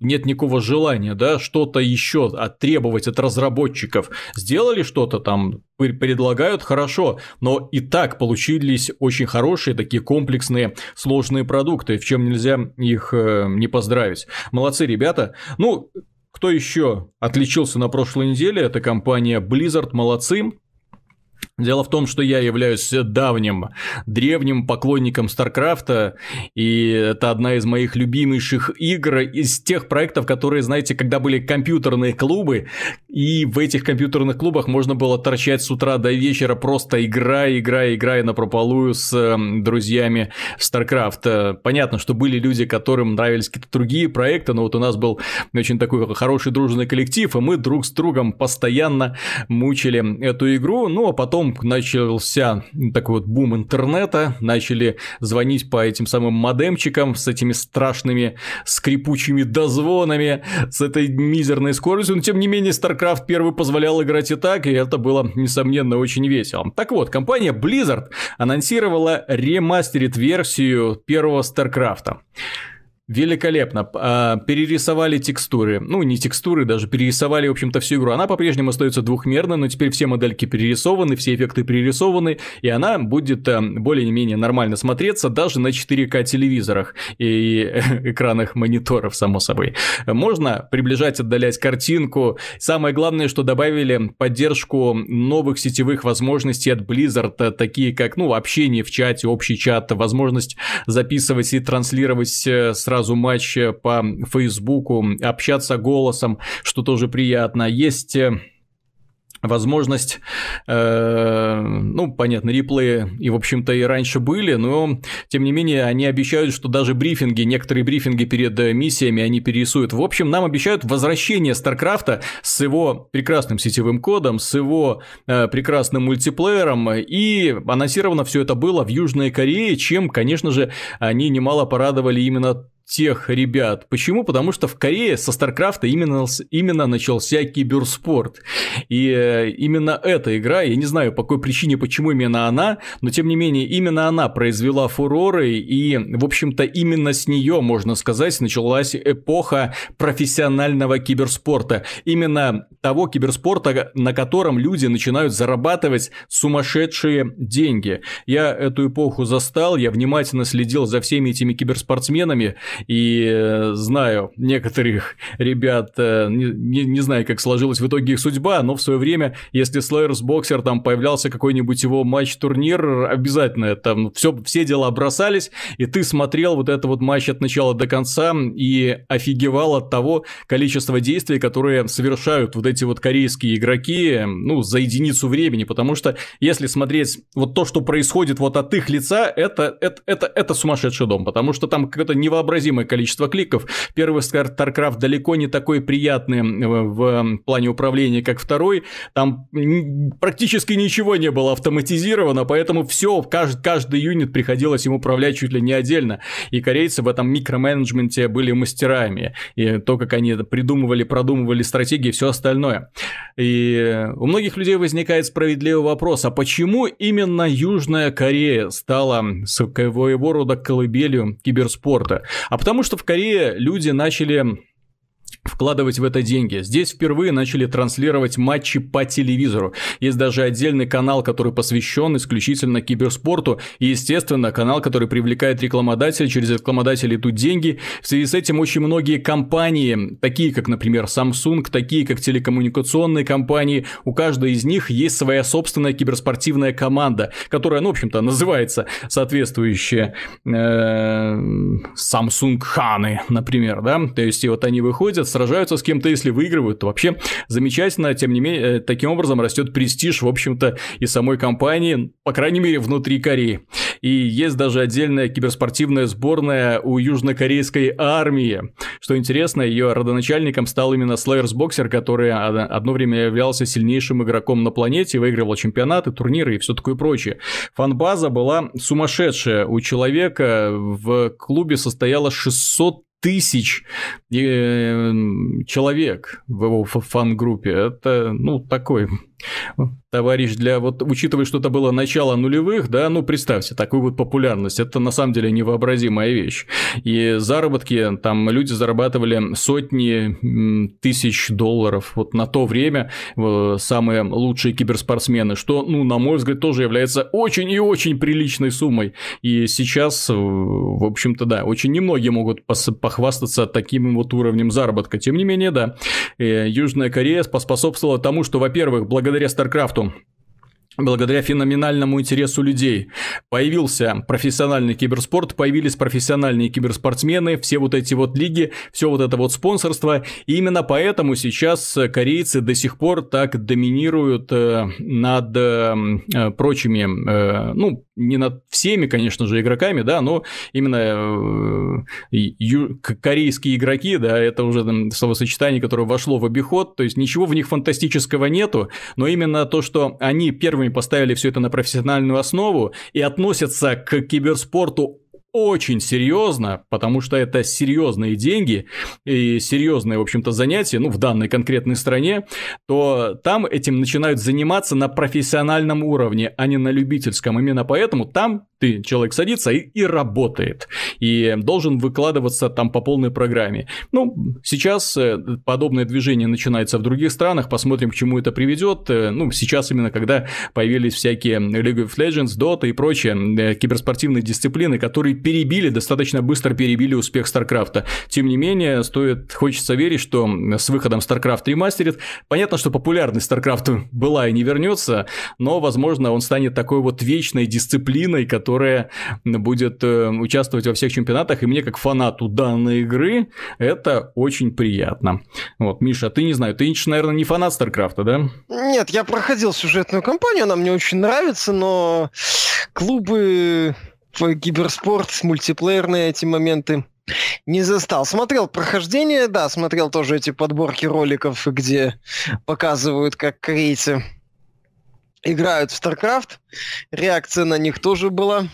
нет никакого желания, да, что-то еще оттребовать от разработчиков. Сделали что-то там, предлагают хорошо, но и так получились очень хорошие такие комплексные сложные продукты, в чем нельзя их э, не поздравить. Молодцы ребята. Ну, кто еще отличился на прошлой неделе? Это компания Blizzard, молодцы. Дело в том, что я являюсь давним, древним поклонником Старкрафта, и это одна из моих любимейших игр из тех проектов, которые, знаете, когда были компьютерные клубы, и в этих компьютерных клубах можно было торчать с утра до вечера, просто играя, играя, играя на прополую с эм, друзьями в StarCraft. Понятно, что были люди, которым нравились какие-то другие проекты, но вот у нас был очень такой хороший дружный коллектив, и мы друг с другом постоянно мучили эту игру, ну а потом начался такой вот бум интернета, начали звонить по этим самым модемчикам с этими страшными скрипучими дозвонами, с этой мизерной скоростью, но тем не менее StarCraft 1 позволял играть и так, и это было, несомненно, очень весело. Так вот, компания Blizzard анонсировала ремастерит версию первого StarCraft. Великолепно. А, перерисовали текстуры. Ну, не текстуры, даже перерисовали, в общем-то, всю игру. Она по-прежнему остается двухмерной, но теперь все модельки перерисованы, все эффекты перерисованы, и она будет э, более-менее нормально смотреться даже на 4К телевизорах и экранах мониторов, само собой. Можно приближать, отдалять картинку. Самое главное, что добавили поддержку новых сетевых возможностей от Blizzard, такие как, ну, общение в чате, общий чат, возможность записывать и транслировать э, сразу сразу матч по Фейсбуку, общаться голосом, что тоже приятно. Есть э, возможность, э, ну, понятно, реплеи и, в общем-то, и раньше были, но, тем не менее, они обещают, что даже брифинги, некоторые брифинги перед э, миссиями они перерисуют. В общем, нам обещают возвращение Старкрафта с его прекрасным сетевым кодом, с его э, прекрасным мультиплеером, и анонсировано все это было в Южной Корее, чем, конечно же, они немало порадовали именно тех ребят. Почему? Потому что в Корее со Старкрафта именно, именно начался киберспорт. И э, именно эта игра, я не знаю по какой причине, почему именно она, но тем не менее именно она произвела фуроры, и, в общем-то, именно с нее, можно сказать, началась эпоха профессионального киберспорта. Именно того киберспорта, на котором люди начинают зарабатывать сумасшедшие деньги. Я эту эпоху застал, я внимательно следил за всеми этими киберспортсменами, и э, знаю некоторых ребят, э, не, не, не знаю, как сложилась в итоге их судьба, но в свое время, если Slayers Boxer там появлялся какой-нибудь его матч-турнир, обязательно там все, все дела бросались, и ты смотрел вот этот вот матч от начала до конца и офигевал от того количества действий, которые совершают вот эти вот корейские игроки, ну, за единицу времени, потому что если смотреть вот то, что происходит вот от их лица, это, это, это, это сумасшедший дом, потому что там какое-то невообразимое невообразимое количество кликов. Первый StarCraft далеко не такой приятный э, в плане управления, как второй. Там практически ничего не было автоматизировано, поэтому все, каждый, каждый юнит приходилось им управлять чуть ли не отдельно. И корейцы в этом микроменеджменте были мастерами. И то, как они придумывали, продумывали стратегии все остальное. И у многих людей возникает справедливый вопрос, а почему именно Южная Корея стала своего рода колыбелью киберспорта? А потому что в Корее люди начали вкладывать в это деньги. Здесь впервые начали транслировать матчи по телевизору. Есть даже отдельный канал, который посвящен исключительно киберспорту. И, естественно, канал, который привлекает рекламодателей. Через рекламодателей идут деньги. В связи с этим очень многие компании, такие как, например, Samsung, такие как телекоммуникационные компании, у каждой из них есть своя собственная киберспортивная команда, которая, ну, в общем-то, называется соответствующая э, Samsung Ханы, например, да. То есть, и вот они выходят, сражаются с кем-то, если выигрывают, то вообще замечательно. Тем не менее, э, таким образом растет престиж, в общем-то, и самой компании, по крайней мере, внутри Кореи. И есть даже отдельная киберспортивная сборная у южнокорейской армии. Что интересно, ее родоначальником стал именно Slayers Boxer, который одно время являлся сильнейшим игроком на планете, выигрывал чемпионаты, турниры и все такое прочее. Фанбаза была сумасшедшая. У человека в клубе состояло 600 тысяч э, человек в его фан-группе. Это, ну, такой товарищ для... Вот учитывая, что это было начало нулевых, да, ну, представьте, такую вот популярность, это на самом деле невообразимая вещь. И заработки, там люди зарабатывали сотни тысяч долларов вот на то время самые лучшие киберспортсмены, что, ну, на мой взгляд, тоже является очень и очень приличной суммой. И сейчас, в общем-то, да, очень немногие могут похвастаться таким вот уровнем заработка. Тем не менее, да, э, Южная Корея поспособствовала тому, что, во-первых, благодаря StarCraft благодаря феноменальному интересу людей. Появился профессиональный киберспорт, появились профессиональные киберспортсмены, все вот эти вот лиги, все вот это вот спонсорство. И именно поэтому сейчас корейцы до сих пор так доминируют э, над э, э, прочими, ну, не над всеми, конечно же, игроками, да, но именно корейские игроки, да, это уже там словосочетание, которое вошло в обиход, то есть ничего в них фантастического нету, но именно то, что они первыми которыми поставили все это на профессиональную основу и относятся к киберспорту очень серьезно, потому что это серьезные деньги и серьезное, в общем-то, занятие, ну, в данной конкретной стране, то там этим начинают заниматься на профессиональном уровне, а не на любительском. Именно поэтому там ты, человек садится и, и работает. И должен выкладываться там по полной программе. Ну, сейчас э, подобное движение начинается в других странах, посмотрим, к чему это приведет. Э, ну, сейчас именно когда появились всякие League of Legends, Dota и прочие э, киберспортивные дисциплины, которые перебили, достаточно быстро перебили успех StarCraft. Тем не менее, стоит, хочется верить, что с выходом StarCraft ремастерит, понятно, что популярность StarCraft была и не вернется, но, возможно, он станет такой вот вечной дисциплиной, которая которая будет э, участвовать во всех чемпионатах, и мне как фанату данной игры это очень приятно. Вот, Миша, ты не знаю, ты, наверное, не фанат Старкрафта, да? Нет, я проходил сюжетную кампанию, она мне очень нравится, но клубы киберспорт, мультиплеерные эти моменты не застал. Смотрел прохождение, да, смотрел тоже эти подборки роликов, где показывают, как корейцы играют в StarCraft. Реакция на них тоже была.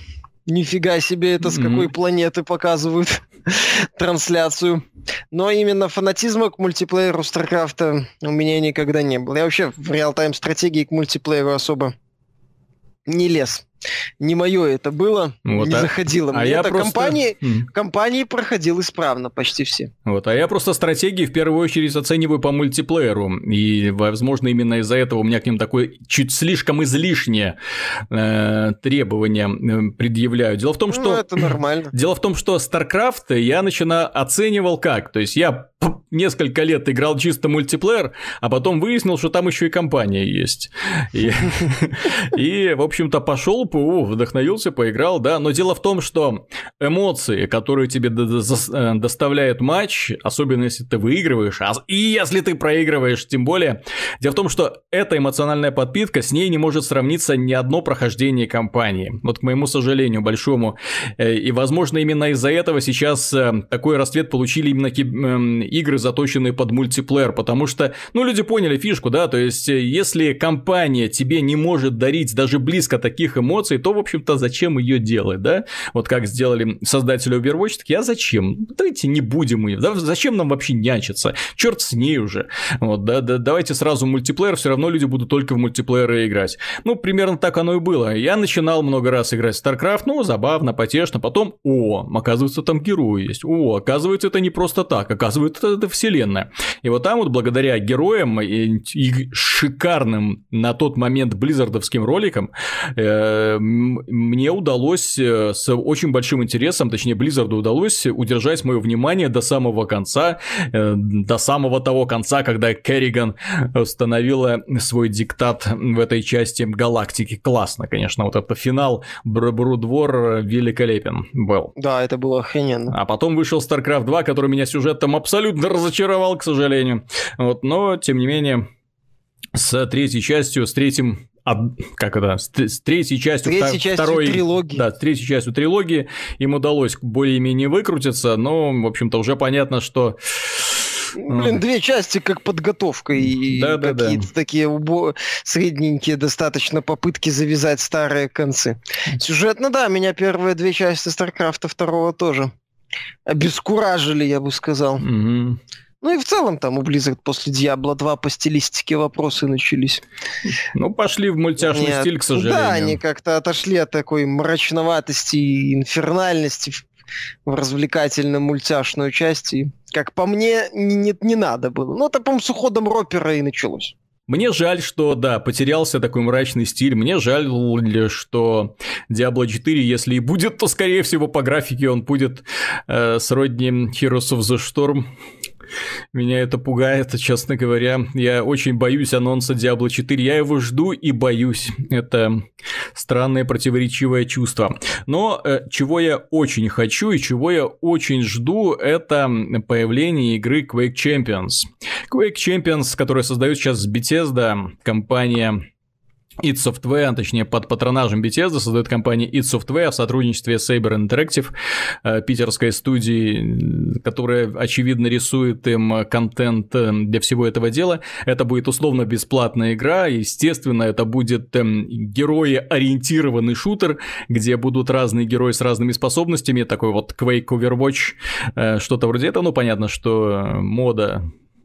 Нифига себе, это с какой планеты показывают трансляцию. Но именно фанатизма к мультиплееру StarCraft у меня никогда не было. Я вообще в реал-тайм стратегии к мультиплееру особо не лез не мое это было, вот, не а, заходило. А Мне я это просто... компании, компании проходил исправно почти все. Вот, а я просто стратегии в первую очередь оцениваю по мультиплееру, и, возможно, именно из-за этого у меня к ним такое чуть слишком излишнее э, требование предъявляю. Дело в том, ну, что... Ну, это нормально. Дело в том, что StarCraft я начина оценивал как, то есть я несколько лет играл чисто мультиплеер, а потом выяснил, что там еще и компания есть. И в общем-то, пошел ПУ, вдохновился, поиграл, да. Но дело в том, что эмоции, которые тебе э, доставляет матч, особенно если ты выигрываешь, а и если ты проигрываешь, тем более. Дело в том, что эта эмоциональная подпитка, с ней не может сравниться ни одно прохождение кампании. Вот к моему сожалению большому. Э, и, возможно, именно из-за этого сейчас э, такой расцвет получили именно игры, заточенные под мультиплеер, потому что, ну, люди поняли фишку, да, то есть, если компания тебе не может дарить даже близко таких эмоций, то, в общем-то, зачем ее делать, да? Вот как сделали создатели Overwatch, такие, а зачем? Давайте не будем ее, да? Зачем нам вообще нянчиться? Черт с ней уже. Вот, да, да, давайте сразу мультиплеер, все равно люди будут только в мультиплееры играть. Ну, примерно так оно и было. Я начинал много раз играть в StarCraft, ну, забавно, потешно, потом, о, оказывается, там герои есть, о, оказывается, это не просто так, оказывается, это вселенная. И вот там вот благодаря героям и, и шикарным на тот момент близзардовским роликам э, мне удалось э, с очень большим интересом, точнее Близзарду удалось удержать мое внимание до самого конца, э, до самого того конца, когда Керриган установила свой диктат в этой части галактики. Классно, конечно, вот это финал Брудвор великолепен был. Да, это было охрененно. А потом вышел StarCraft 2, который меня сюжетом абсолютно разочаровал, к сожалению. Вот, но, тем не менее, с третьей частью, с третьим как это, с, с третьей частью, третьей частью второй, трилогии. Да, с третьей частью трилогии им удалось более-менее выкрутиться, но, в общем-то, уже понятно, что Блин, две части как подготовка и да, какие-то да, да. такие убо... средненькие достаточно попытки завязать старые концы. Сюжетно, да, меня первые две части Старкрафта второго тоже обескуражили, я бы сказал. Угу. Ну и в целом там у Blizzard после Diablo 2 по стилистике вопросы начались. Ну, пошли в мультяшный Нет, стиль, к сожалению. Да, они как-то отошли от такой мрачноватости и инфернальности в, в развлекательную мультяшную часть. И, как по мне, не, не, не надо было. Ну, это, по-моему, с уходом Ропера и началось. Мне жаль, что, да, потерялся такой мрачный стиль. Мне жаль, что Diablo 4, если и будет, то, скорее всего, по графике он будет э, сродни Heroes of the Storm. Меня это пугает, честно говоря. Я очень боюсь анонса Diablo 4. Я его жду и боюсь. Это странное противоречивое чувство. Но э, чего я очень хочу и чего я очень жду, это появление игры Quake Champions. Quake Champions, которую создают сейчас Bethesda, компания id Software, точнее под патронажем Bethesda создает компания id Software в сотрудничестве с Saber Interactive, э, питерской студии, которая очевидно рисует им контент э, для всего этого дела. Это будет условно бесплатная игра, естественно, это будет эм, герои-ориентированный шутер, где будут разные герои с разными способностями, такой вот Quake Overwatch, э, что-то вроде этого, ну понятно, что мода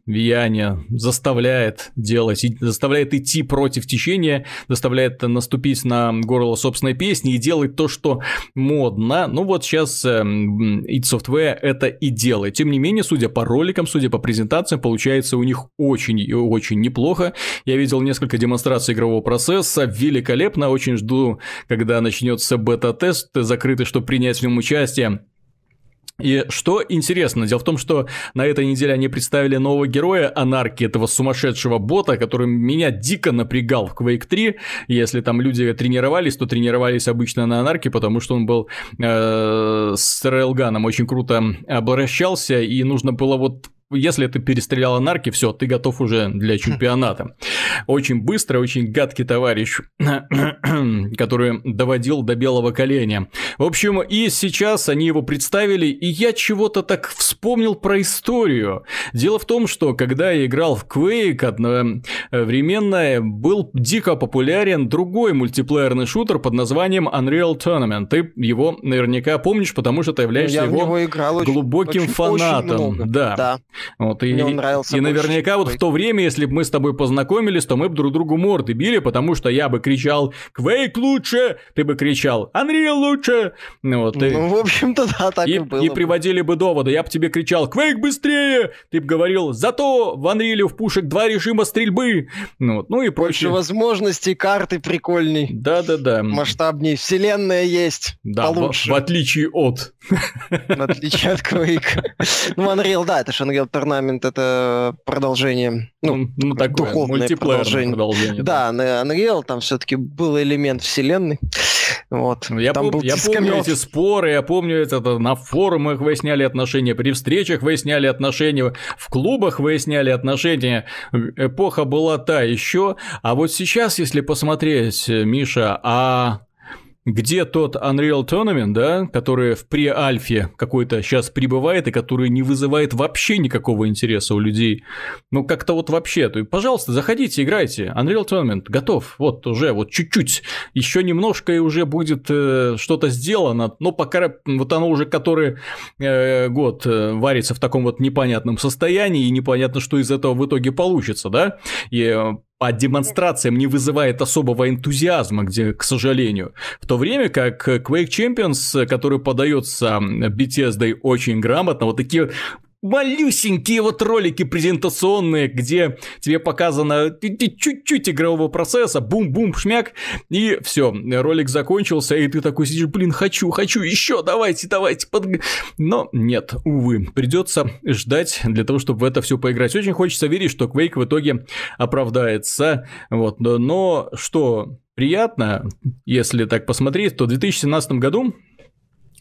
влияние заставляет делать, заставляет идти против течения, заставляет наступить на горло собственной песни и делать то, что модно. Ну вот сейчас id Software это и делает. Тем не менее, судя по роликам, судя по презентациям, получается у них очень и очень неплохо. Я видел несколько демонстраций игрового процесса, великолепно, очень жду, когда начнется бета-тест закрытый, чтобы принять в нем участие. И что интересно, дело в том, что на этой неделе они представили нового героя Анарки, этого сумасшедшего бота, который меня дико напрягал в Quake 3. Если там люди тренировались, то тренировались обычно на Анарке, потому что он был э, с рейлганом очень круто обращался, и нужно было вот если ты перестрелял анарки, все, ты готов уже для чемпионата. Очень быстро, очень гадкий товарищ, который доводил до белого коленя. В общем, и сейчас они его представили, и я чего-то так вспомнил про историю. Дело в том, что когда я играл в Quake одновременно, был дико популярен другой мультиплеерный шутер под названием Unreal Tournament. Ты его наверняка помнишь, потому что ты являешься я его играл глубоким очень, фанатом. Очень да. да. Вот, и, Мне нравился и наверняка вот в то время, если бы мы с тобой познакомились, то мы бы друг другу морды били, потому что я бы кричал «Квейк лучше!», ты бы кричал «Unreal лучше!». Вот, и, ну, в общем-то, да, так и, и было. И приводили бы доводы. Я бы тебе кричал «Квейк быстрее!», ты бы говорил «Зато в Unreal в пушек два режима стрельбы!». Ну, вот, ну и прочее. Больше возможностей, карты прикольней. Да-да-да. Масштабней. Вселенная есть. Да, получше. В, в отличие от. В отличие от Quake. Ну, Unreal, да, это же Unreal Tournament это продолжение, ну, ну, ну такое, духовное продолжение. продолжение. Да, да, Unreal там все-таки был элемент вселенной. Вот. Ну, я, там пом- был я помню эти споры, я помню это, на форумах выясняли отношения, при встречах выясняли отношения, в клубах выясняли отношения. Эпоха была та еще. А вот сейчас, если посмотреть, Миша, а где тот Unreal Tournament, да, который в pre-альфе какой-то сейчас прибывает и который не вызывает вообще никакого интереса у людей. Ну, как-то вот вообще. То, пожалуйста, заходите, играйте. Unreal Tournament готов. Вот уже, вот чуть-чуть. Еще немножко и уже будет э, что-то сделано. Но пока вот оно уже который э, год э, варится в таком вот непонятном состоянии, и непонятно, что из этого в итоге получится, да. И э, по демонстрациям не вызывает особого энтузиазма, где, к сожалению. В то время как Quake Champions, который подается Bethesda очень грамотно, вот такие малюсенькие вот ролики презентационные, где тебе показано чуть-чуть игрового процесса, бум-бум, шмяк, и все, ролик закончился, и ты такой сидишь, блин, хочу, хочу, еще, давайте, давайте. Под... Но нет, увы, придется ждать для того, чтобы в это все поиграть. Очень хочется верить, что Quake в итоге оправдается, вот, но что приятно, если так посмотреть, то в 2017 году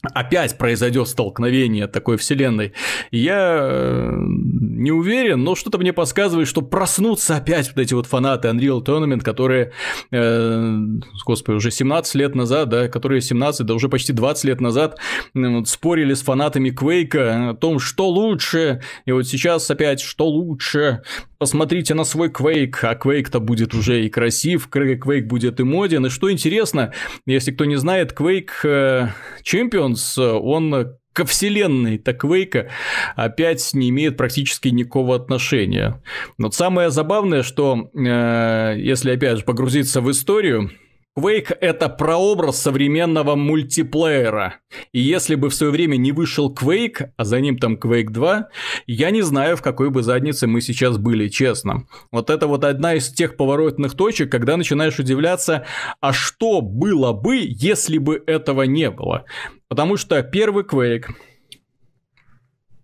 опять произойдет столкновение такой вселенной. Я э, не уверен, но что-то мне подсказывает, что проснутся опять вот эти вот фанаты Unreal Tournament, которые, э, господи, уже 17 лет назад, да, которые 17, да уже почти 20 лет назад э, спорили с фанатами Quake о том, что лучше, и вот сейчас опять, что лучше, посмотрите на свой Quake, а Quake-то будет уже и красив, Quake будет и моден, и что интересно, если кто не знает, Quake э, Champions, он ко вселенной так Квейка опять не имеет практически никакого отношения. Но самое забавное, что э, если опять же погрузиться в историю, Quake — это прообраз современного мультиплеера. И если бы в свое время не вышел Quake, а за ним там Quake 2, я не знаю, в какой бы заднице мы сейчас были, честно. Вот это вот одна из тех поворотных точек, когда начинаешь удивляться, а что было бы, если бы этого не было? Потому что первый Quake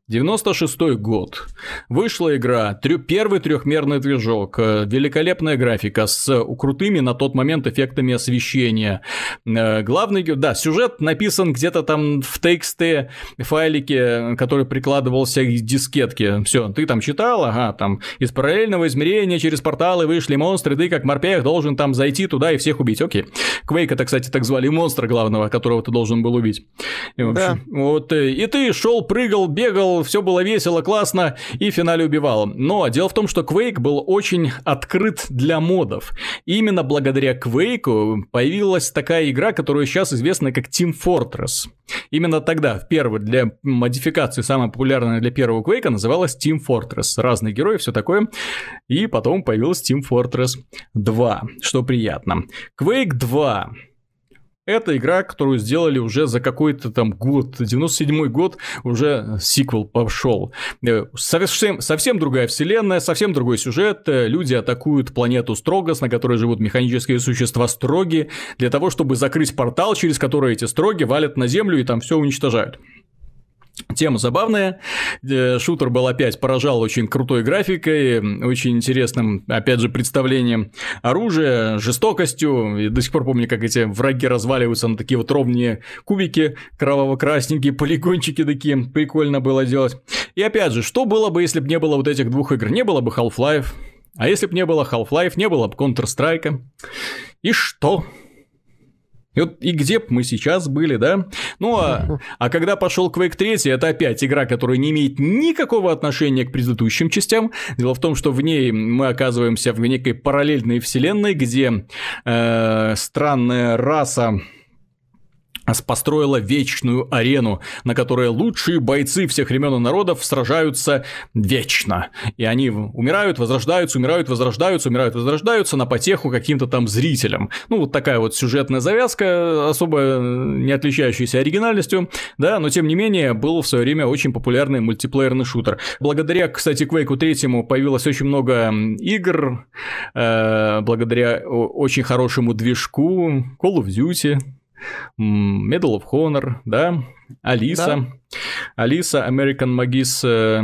96 год. Вышла игра, трё, первый трехмерный движок, э, великолепная графика с крутыми на тот момент эффектами освещения. Э, главный, да, сюжет написан где-то там в TXT файлике, который прикладывался к дискетке. Все, ты там читал, ага, там из параллельного измерения через порталы вышли монстры, ты как морпех должен там зайти туда и всех убить. Окей. Квейк это, кстати, так звали монстра главного, которого ты должен был убить. И, в общем, да. вот, э, и ты шел, прыгал, бегал, все было весело, классно, и в финале убивал. Но дело в том, что Quake был очень открыт для модов. Именно благодаря Quake появилась такая игра, которая сейчас известна как Team Fortress. Именно тогда, в первый, для модификации, самая популярная для первого Quake называлась Team Fortress. Разные герои, все такое. И потом появилась Team Fortress 2, что приятно. Quake 2 это игра, которую сделали уже за какой-то там год, 97 год, уже сиквел пошел. Э, совсем, совсем другая вселенная, совсем другой сюжет. Э, люди атакуют планету Строгос, на которой живут механические существа Строги, для того, чтобы закрыть портал, через который эти Строги валят на Землю и там все уничтожают. Тема забавная. Э, шутер был опять поражал очень крутой графикой, очень интересным, опять же, представлением оружия, жестокостью. И до сих пор помню, как эти враги разваливаются на такие вот ровные кубики, кроваво-красненькие, полигончики такие. Прикольно было делать. И опять же, что было бы, если бы не было вот этих двух игр? Не было бы Half-Life. А если бы не было Half-Life, не было бы Counter-Strike. И что? И, вот, и где бы мы сейчас были, да? Ну, а, а когда пошел Quake 3, это опять игра, которая не имеет никакого отношения к предыдущим частям. Дело в том, что в ней мы оказываемся в некой параллельной вселенной, где э, странная раса построила вечную арену, на которой лучшие бойцы всех времен и народов сражаются вечно. И они умирают, возрождаются, умирают, возрождаются, умирают, возрождаются на потеху каким-то там зрителям. Ну, вот такая вот сюжетная завязка, особо не отличающаяся оригинальностью, да, но тем не менее был в свое время очень популярный мультиплеерный шутер. Благодаря, кстати, Quake 3 появилось очень много игр, э, благодаря очень хорошему движку Call of Duty, Medal of Honor, да, Алиса. Да. Алиса, American Magis э,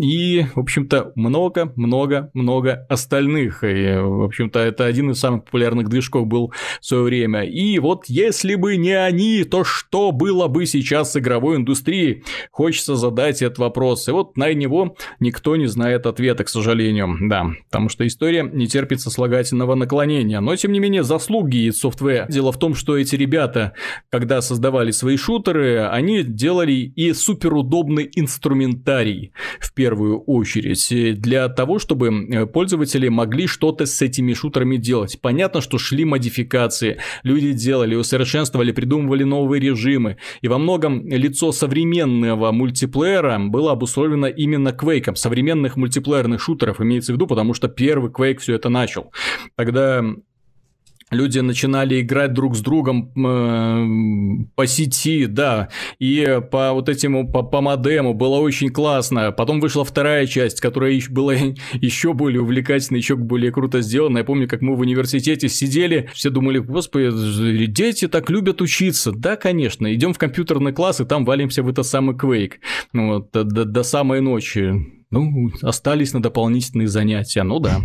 и, в общем-то, много-много-много остальных. И, в общем-то, это один из самых популярных движков был в свое время. И вот если бы не они, то что было бы сейчас с игровой индустрией? Хочется задать этот вопрос. И вот на него никто не знает ответа, к сожалению. Да, потому что история не терпит сослагательного наклонения. Но, тем не менее, заслуги Software. Дело в том, что эти ребята, когда создавали свои шутеры, они делали и суперудобный инструментарий в первую очередь для того, чтобы э, пользователи могли что-то с этими шутерами делать. Понятно, что шли модификации, люди делали, усовершенствовали, придумывали новые режимы. И во многом лицо современного мультиплеера было обусловлено именно Quake, современных мультиплеерных шутеров имеется в виду, потому что первый Quake все это начал. Тогда люди начинали играть друг с другом э, по сети, да, и по вот этому, по, по модему было очень классно. Потом вышла вторая часть, которая была еще более увлекательной, еще более круто сделана. Я помню, как мы в университете сидели, все думали, господи, дети так любят учиться. Да, конечно, идем в компьютерный класс, и там валимся в это самый Quake. Вот, до, до самой ночи. Ну, остались на дополнительные занятия. Ну да,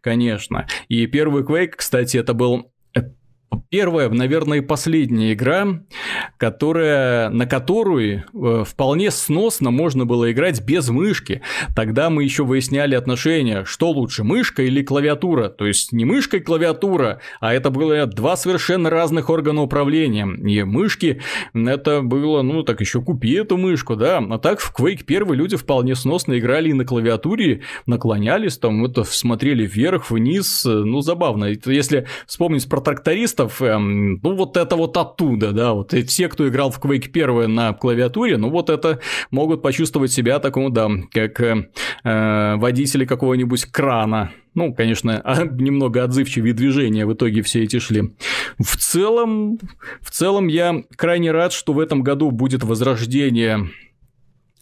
конечно. И первый Quake, кстати, это был первая, наверное, и последняя игра, которая, на которую э, вполне сносно можно было играть без мышки. Тогда мы еще выясняли отношения, что лучше, мышка или клавиатура. То есть не мышка и клавиатура, а это было два совершенно разных органа управления. И мышки, это было, ну так еще купи эту мышку, да. А так в Quake 1 люди вполне сносно играли и на клавиатуре, наклонялись, там это смотрели вверх, вниз, ну забавно. Если вспомнить про трактористов, эм, ну вот это вот оттуда, да, вот и все, кто играл в Quake 1 на клавиатуре, ну вот это могут почувствовать себя такому, да, как э, э водители какого-нибудь крана. Ну, конечно, а, немного отзывчивые движения в итоге все эти шли. В целом, в целом я крайне рад, что в этом году будет возрождение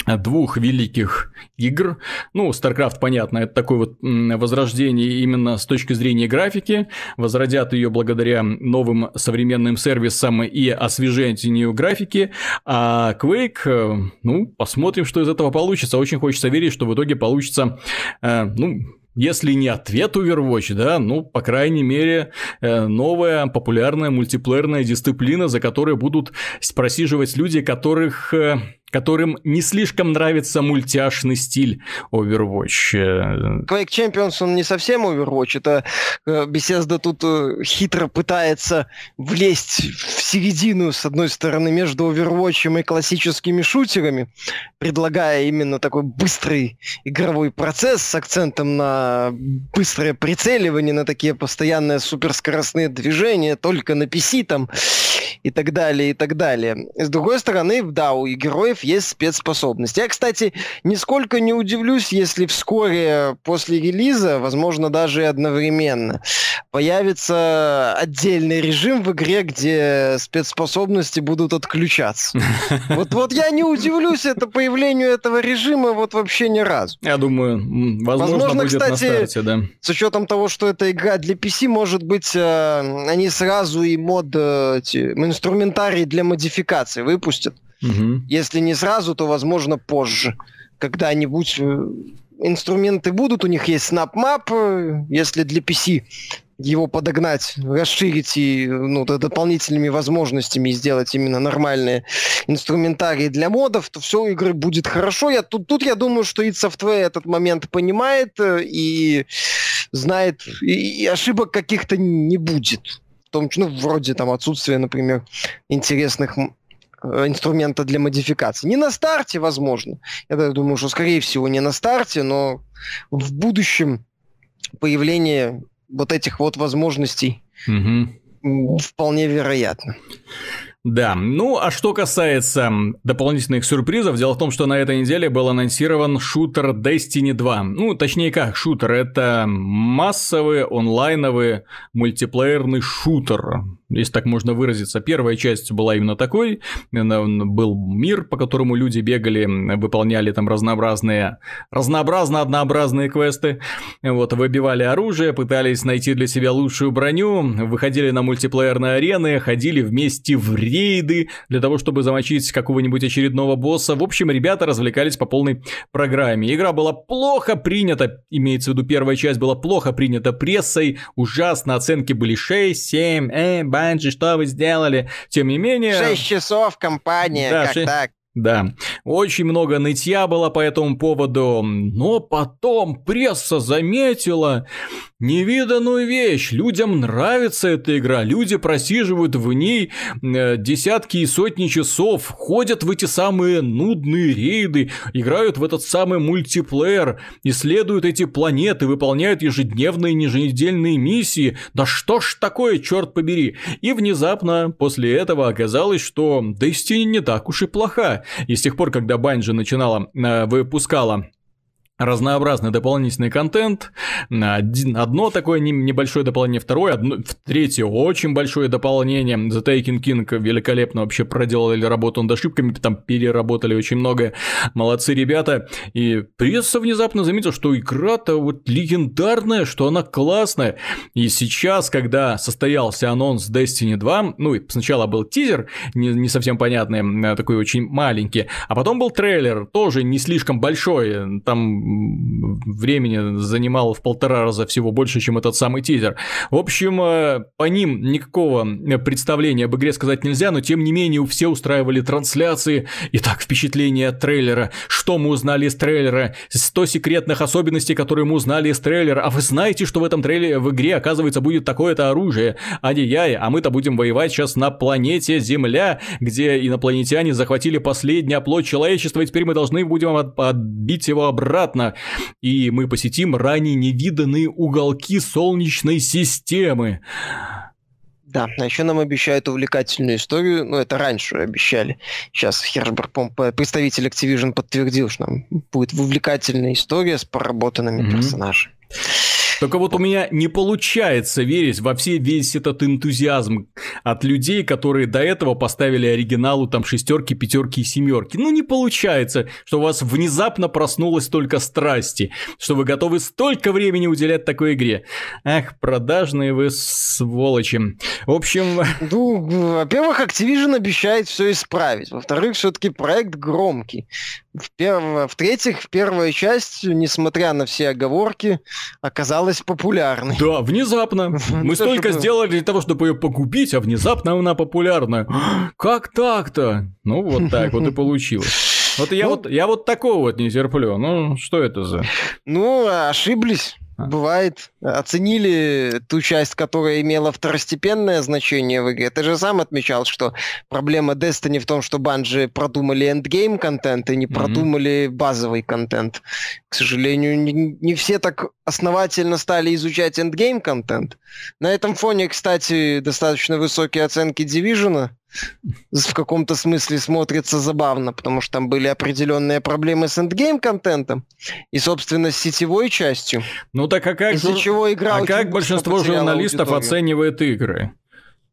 двух великих игр. Ну, StarCraft, понятно, это такое вот возрождение именно с точки зрения графики. Возродят ее благодаря новым современным сервисам и освежению графики. А Quake, э, ну, посмотрим, что из этого получится. Очень хочется верить, что в итоге получится, э, ну, если не ответ Overwatch, да, ну, по крайней мере, э, новая популярная мультиплеерная дисциплина, за которой будут просиживать люди, которых которым не слишком нравится мультяшный стиль Overwatch. Quake Champions, он не совсем Overwatch, это э, Bethesda тут э, хитро пытается влезть в середину, с одной стороны, между Overwatch и классическими шутерами, предлагая именно такой быстрый игровой процесс с акцентом на быстрое прицеливание, на такие постоянные суперскоростные движения, только на PC там и так далее, и так далее. С другой стороны, да, у героев есть спецспособности. Я, кстати, нисколько не удивлюсь, если вскоре после релиза, возможно, даже и одновременно, появится отдельный режим в игре, где спецспособности будут отключаться. Вот, вот я не удивлюсь это появлению этого режима вот вообще ни разу. Я думаю, возможно, возможно будет кстати, на старте, да. с учетом того, что это игра для PC, может быть, э, они сразу и мод э, инструментарий для модификации выпустят. Угу. Если не сразу, то, возможно, позже. Когда-нибудь э, инструменты будут, у них есть SnapMap, э, если для PC его подогнать, расширить и ну, дополнительными возможностями сделать именно нормальные инструментарии для модов, то все у игры будет хорошо. Я, тут, тут я думаю, что id Software этот момент понимает э, и знает, и, и ошибок каких-то не будет том, ну, вроде там отсутствия, например, интересных э, инструмента для модификации. Не на старте, возможно. Я думаю, что, скорее всего, не на старте, но в будущем появление вот этих вот возможностей угу. вполне вероятно. Да, ну а что касается дополнительных сюрпризов, дело в том, что на этой неделе был анонсирован шутер Destiny 2. Ну, точнее как, шутер, это массовый онлайновый мультиплеерный шутер если так можно выразиться. Первая часть была именно такой. Был мир, по которому люди бегали, выполняли там разнообразные, разнообразно однообразные квесты. Вот, выбивали оружие, пытались найти для себя лучшую броню, выходили на мультиплеерные арены, ходили вместе в рейды для того, чтобы замочить какого-нибудь очередного босса. В общем, ребята развлекались по полной программе. Игра была плохо принята, имеется в виду первая часть была плохо принята прессой, ужасно, оценки были 6, 7, э, Банджи, что вы сделали? Тем не менее... Шесть часов компания, да, как 6... так? Да, очень много нытья было по этому поводу, но потом пресса заметила невиданную вещь. Людям нравится эта игра, люди просиживают в ней э, десятки и сотни часов, ходят в эти самые нудные рейды, играют в этот самый мультиплеер, исследуют эти планеты, выполняют ежедневные, еженедельные миссии. Да что ж такое, черт побери. И внезапно после этого оказалось, что Destiny не так уж и плоха. И с тех пор, когда Bungie начинала, э, выпускала разнообразный дополнительный контент. Один, одно такое небольшое дополнение, второе, одно, третье очень большое дополнение. The Taking King великолепно вообще проделали работу над ошибками, там переработали очень много. Молодцы ребята. И пресса внезапно заметила, что игра-то вот легендарная, что она классная. И сейчас, когда состоялся анонс Destiny 2, ну и сначала был тизер, не, не совсем понятный, а такой очень маленький, а потом был трейлер, тоже не слишком большой, там времени занимал в полтора раза всего больше, чем этот самый тизер. В общем, э, по ним никакого представления об игре сказать нельзя, но тем не менее все устраивали трансляции. Итак, впечатление от трейлера. Что мы узнали из трейлера? 100 секретных особенностей, которые мы узнали из трейлера. А вы знаете, что в этом трейлере в игре, оказывается, будет такое-то оружие? Ай-яй, а мы-то будем воевать сейчас на планете Земля, где инопланетяне захватили последний оплот человечества, и теперь мы должны будем отбить его обратно обратно, и мы посетим ранее невиданные уголки Солнечной системы. Да, а еще нам обещают увлекательную историю. Ну, это раньше обещали. Сейчас Хербер, представитель Activision, подтвердил, что нам будет увлекательная история с проработанными mm-hmm. персонажами. Только вот у меня не получается верить во все весь этот энтузиазм от людей, которые до этого поставили оригиналу там шестерки, пятерки и семерки. Ну не получается, что у вас внезапно проснулось столько страсти, что вы готовы столько времени уделять такой игре. Ах, продажные вы сволочи. В общем... Ну, во-первых, Activision обещает все исправить. Во-вторых, все-таки проект громкий. В-третьих, в первая часть, несмотря на все оговорки, оказалась популярной. Да, внезапно. Мы столько сделали для того, чтобы ее покупить, а внезапно она популярна. Как так-то? Ну, вот так вот и получилось. Вот я, ну, вот, я вот такого вот не терплю. Ну, что это за... Ну, ошиблись. А. Бывает. Оценили ту часть, которая имела второстепенное значение в игре. Ты же сам отмечал, что проблема Destiny в том, что банжи продумали эндгейм контент и не mm-hmm. продумали базовый контент. К сожалению, не, не все так основательно стали изучать endgame контент. На этом фоне, кстати, достаточно высокие оценки Division в каком-то смысле смотрится забавно, потому что там были определенные проблемы с endgame -контентом и, собственно, с сетевой частью. Ну так а как, Из-за чего игра а как большинство журналистов аудиторию. оценивает игры?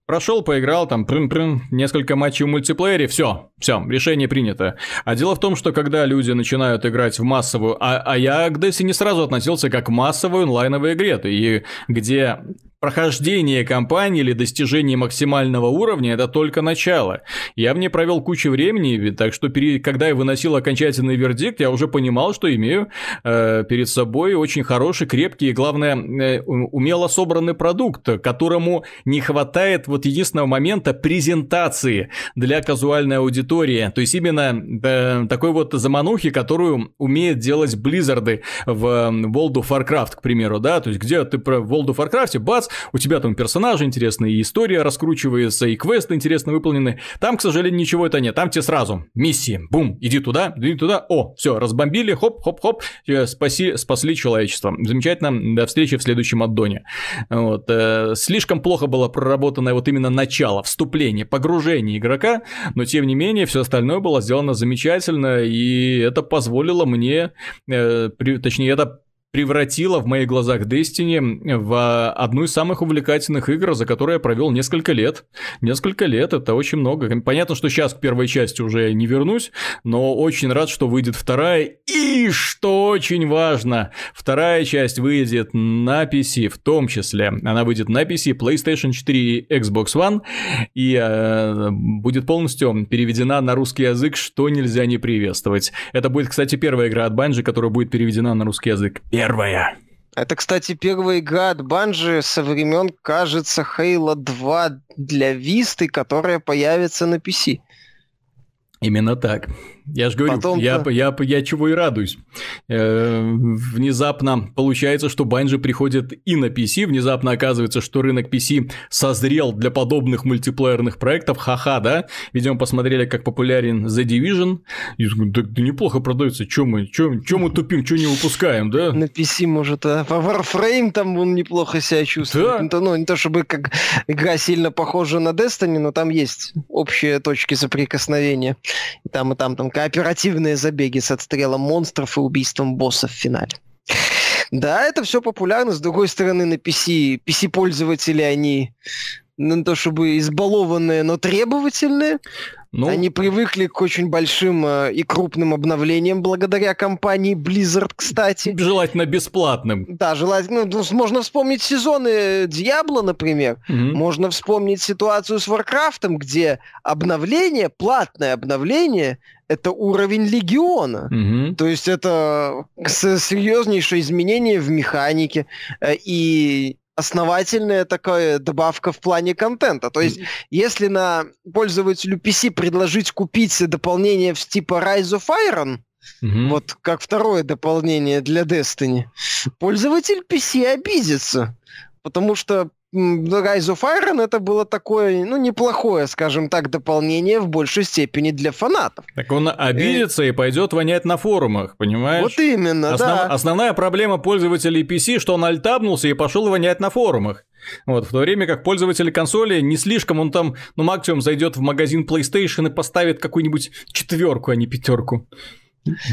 Прошел, поиграл, там, прын-прын, несколько матчей в мультиплеере, все, все, решение принято. А дело в том, что когда люди начинают играть в массовую, а, а я к Destiny сразу относился как к массовой онлайновой игре, и где Прохождение кампании или достижение максимального уровня – это только начало. Я в ней провел кучу времени, так что перед, когда я выносил окончательный вердикт, я уже понимал, что имею э, перед собой очень хороший, крепкий и, главное, э, умело собранный продукт, которому не хватает вот единственного момента презентации для казуальной аудитории. То есть именно э, такой вот заманухи, которую умеет делать Близзарды в World of Warcraft, к примеру, да, то есть где ты про World of Warcraft, бац, у тебя там персонажи интересные, и история раскручивается, и квесты интересно выполнены. Там, к сожалению, ничего это нет. Там тебе сразу миссии, бум, иди туда, иди туда, о, все, разбомбили, хоп-хоп-хоп, спаси, спасли человечество. Замечательно, до встречи в следующем аддоне. Вот. Э, слишком плохо было проработанное вот именно начало, вступление, погружение игрока, но тем не менее все остальное было сделано замечательно, и это позволило мне, э, при, точнее, это превратила в моих глазах Destiny в одну из самых увлекательных игр, за которые я провел несколько лет. Несколько лет, это очень много. Понятно, что сейчас к первой части уже не вернусь, но очень рад, что выйдет вторая. И, что очень важно, вторая часть выйдет на PC в том числе. Она выйдет на PC, PlayStation 4 и Xbox One, и э, будет полностью переведена на русский язык, что нельзя не приветствовать. Это будет, кстати, первая игра от Bungie, которая будет переведена на русский язык первая. Это, кстати, первая игра от Банжи со времен, кажется, Halo 2 для Висты, которая появится на PC. Именно так. Я же говорю, Потом я, я, я, чего и радуюсь. Э, внезапно получается, что Bungie приходит и на PC, внезапно оказывается, что рынок PC созрел для подобных мультиплеерных проектов, ха-ха, да? Видимо, посмотрели, как популярен The Division, и да, да неплохо продается, чё мы, чё, чё мы тупим, чё не выпускаем, да? На PC, может, а по Warframe там он неплохо себя чувствует. Да? Ну, не то чтобы как игра сильно похожа на Destiny, но там есть общие точки соприкосновения. И там, и там, там кооперативные забеги с отстрелом монстров и убийством босса в финале. Да, это все популярно. С другой стороны, на PC, PC-пользователи, они ну, то чтобы избалованные, но требовательные. Ну, Они привыкли к очень большим э, и крупным обновлениям благодаря компании Blizzard, кстати. Желательно бесплатным. Да, желательно. Ну, можно вспомнить сезоны Diablo, например. Угу. Можно вспомнить ситуацию с Warcraft ом, где обновление, платное обновление, это уровень легиона. Угу. То есть это серьезнейшее изменение в механике. Э, и основательная такая добавка в плане контента. То есть, если на пользователю PC предложить купить дополнение в типа Rise of Iron, Угу. Вот как второе дополнение для Destiny. Пользователь PC обидится. Потому что Rise of Iron это было такое, ну, неплохое, скажем так, дополнение в большей степени для фанатов. Так он обидится и, и пойдет вонять на форумах, понимаешь? Вот именно, Основ... да. Основная проблема пользователей PC, что он альтабнулся и пошел вонять на форумах. Вот, в то время как пользователи консоли не слишком, он там, ну, максимум зайдет в магазин PlayStation и поставит какую-нибудь четверку, а не пятерку.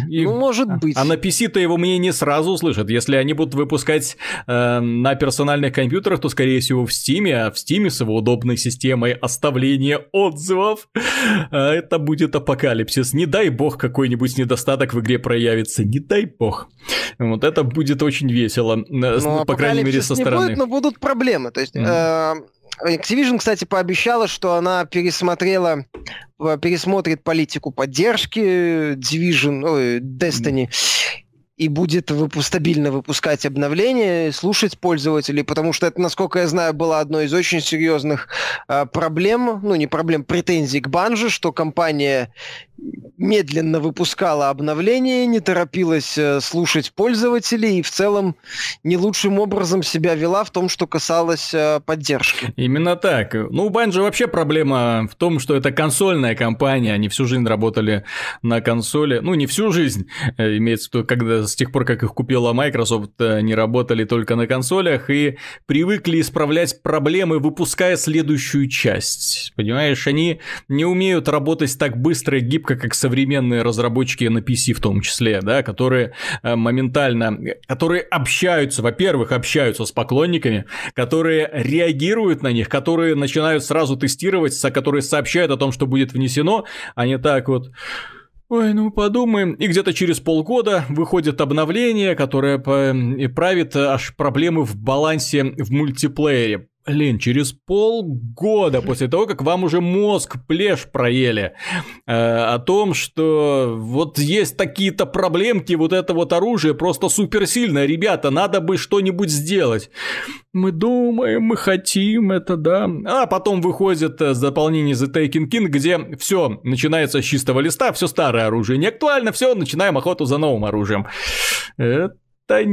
И... Ну, может быть. А на PC-то его мнение сразу услышат. Если они будут выпускать э, на персональных компьютерах, то, скорее всего, в Steam, а в Steam с его удобной системой оставления отзывов, э, это будет апокалипсис. Не дай бог какой-нибудь недостаток в игре проявится. Не дай бог. Вот это будет очень весело. Э, ну, по крайней мере, со стороны. Будет, но будут проблемы. То есть, mm. э, Activision, кстати, пообещала, что она пересмотрела, э, пересмотрит политику поддержки Division, ой, Destiny и будет выпу- стабильно выпускать обновления, слушать пользователей, потому что это, насколько я знаю, была одной из очень серьезных э, проблем, ну не проблем, претензий к Банже, что компания медленно выпускала обновления, не торопилась э, слушать пользователей и в целом не лучшим образом себя вела в том, что касалось э, поддержки. Именно так. Ну, у Bungie вообще проблема в том, что это консольная компания, они всю жизнь работали на консоли. Ну, не всю жизнь, э, имеется в виду, когда с тех пор, как их купила Microsoft, они работали только на консолях и привыкли исправлять проблемы, выпуская следующую часть. Понимаешь, они не умеют работать так быстро и гибко, как современные разработчики на PC в том числе, да, которые э, моментально, которые общаются, во-первых, общаются с поклонниками, которые реагируют на них, которые начинают сразу тестировать, которые сообщают о том, что будет внесено, а не так вот... Ой, ну подумаем. И где-то через полгода выходит обновление, которое правит аж проблемы в балансе в мультиплеере. Блин, через полгода после того, как вам уже мозг плешь проели э, о том, что вот есть такие-то проблемки, вот это вот оружие просто суперсильное, ребята, надо бы что-нибудь сделать. Мы думаем, мы хотим это, да. А потом выходит э, дополнение The Taken King, где все начинается с чистого листа, все старое оружие не актуально, все, начинаем охоту за новым оружием. Это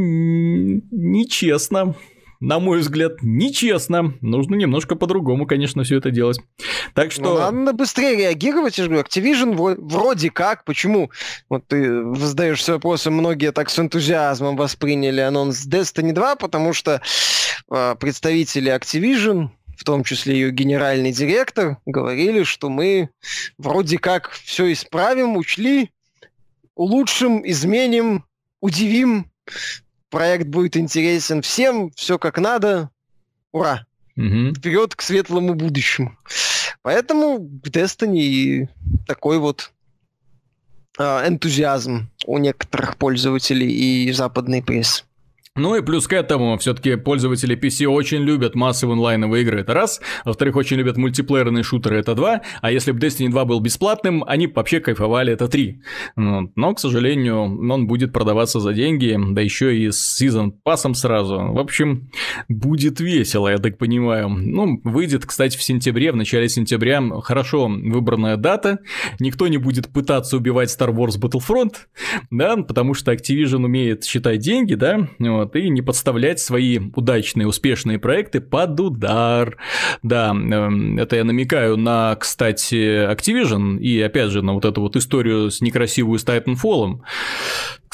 нечестно на мой взгляд, нечестно. Нужно немножко по-другому, конечно, все это делать. Так что... Ну, надо быстрее реагировать, я же говорю, Activision вроде как, почему? Вот ты задаешься вопросом, многие так с энтузиазмом восприняли анонс Destiny 2, потому что э, представители Activision, в том числе ее генеральный директор, говорили, что мы вроде как все исправим, учли, улучшим, изменим, удивим проект будет интересен всем, все как надо. Ура! Угу. Вперед к светлому будущему. Поэтому в Destiny такой вот э, энтузиазм у некоторых пользователей и западной прессы. Ну и плюс к этому, все-таки пользователи PC очень любят массовые онлайновые игры, это раз. Во-вторых, очень любят мультиплеерные шутеры, это два. А если бы Destiny 2 был бесплатным, они вообще кайфовали, это три. Но, к сожалению, он будет продаваться за деньги, да еще и с сезон пассом сразу. В общем, будет весело, я так понимаю. Ну, выйдет, кстати, в сентябре, в начале сентября. Хорошо выбранная дата. Никто не будет пытаться убивать Star Wars Battlefront, да, потому что Activision умеет считать деньги, да, вот, и не подставлять свои удачные, успешные проекты под удар. Да, эм, это я намекаю на, кстати, Activision и, опять же, на вот эту вот историю с некрасивую с Titanfall.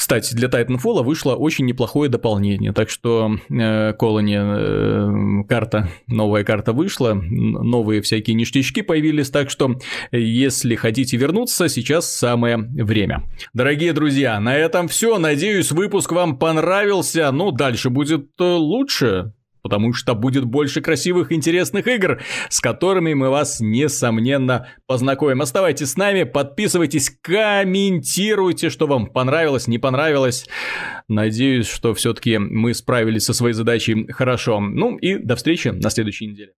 Кстати, для Titanfall вышло очень неплохое дополнение, так что э, Колони э, карта, новая карта вышла, новые всякие ништячки появились, так что если хотите вернуться, сейчас самое время. Дорогие друзья, на этом все. Надеюсь, выпуск вам понравился. Ну, дальше будет э, лучше потому что будет больше красивых интересных игр, с которыми мы вас, несомненно, познакомим. Оставайтесь с нами, подписывайтесь, комментируйте, что вам понравилось, не понравилось. Надеюсь, что все-таки мы справились со своей задачей хорошо. Ну и до встречи на следующей неделе.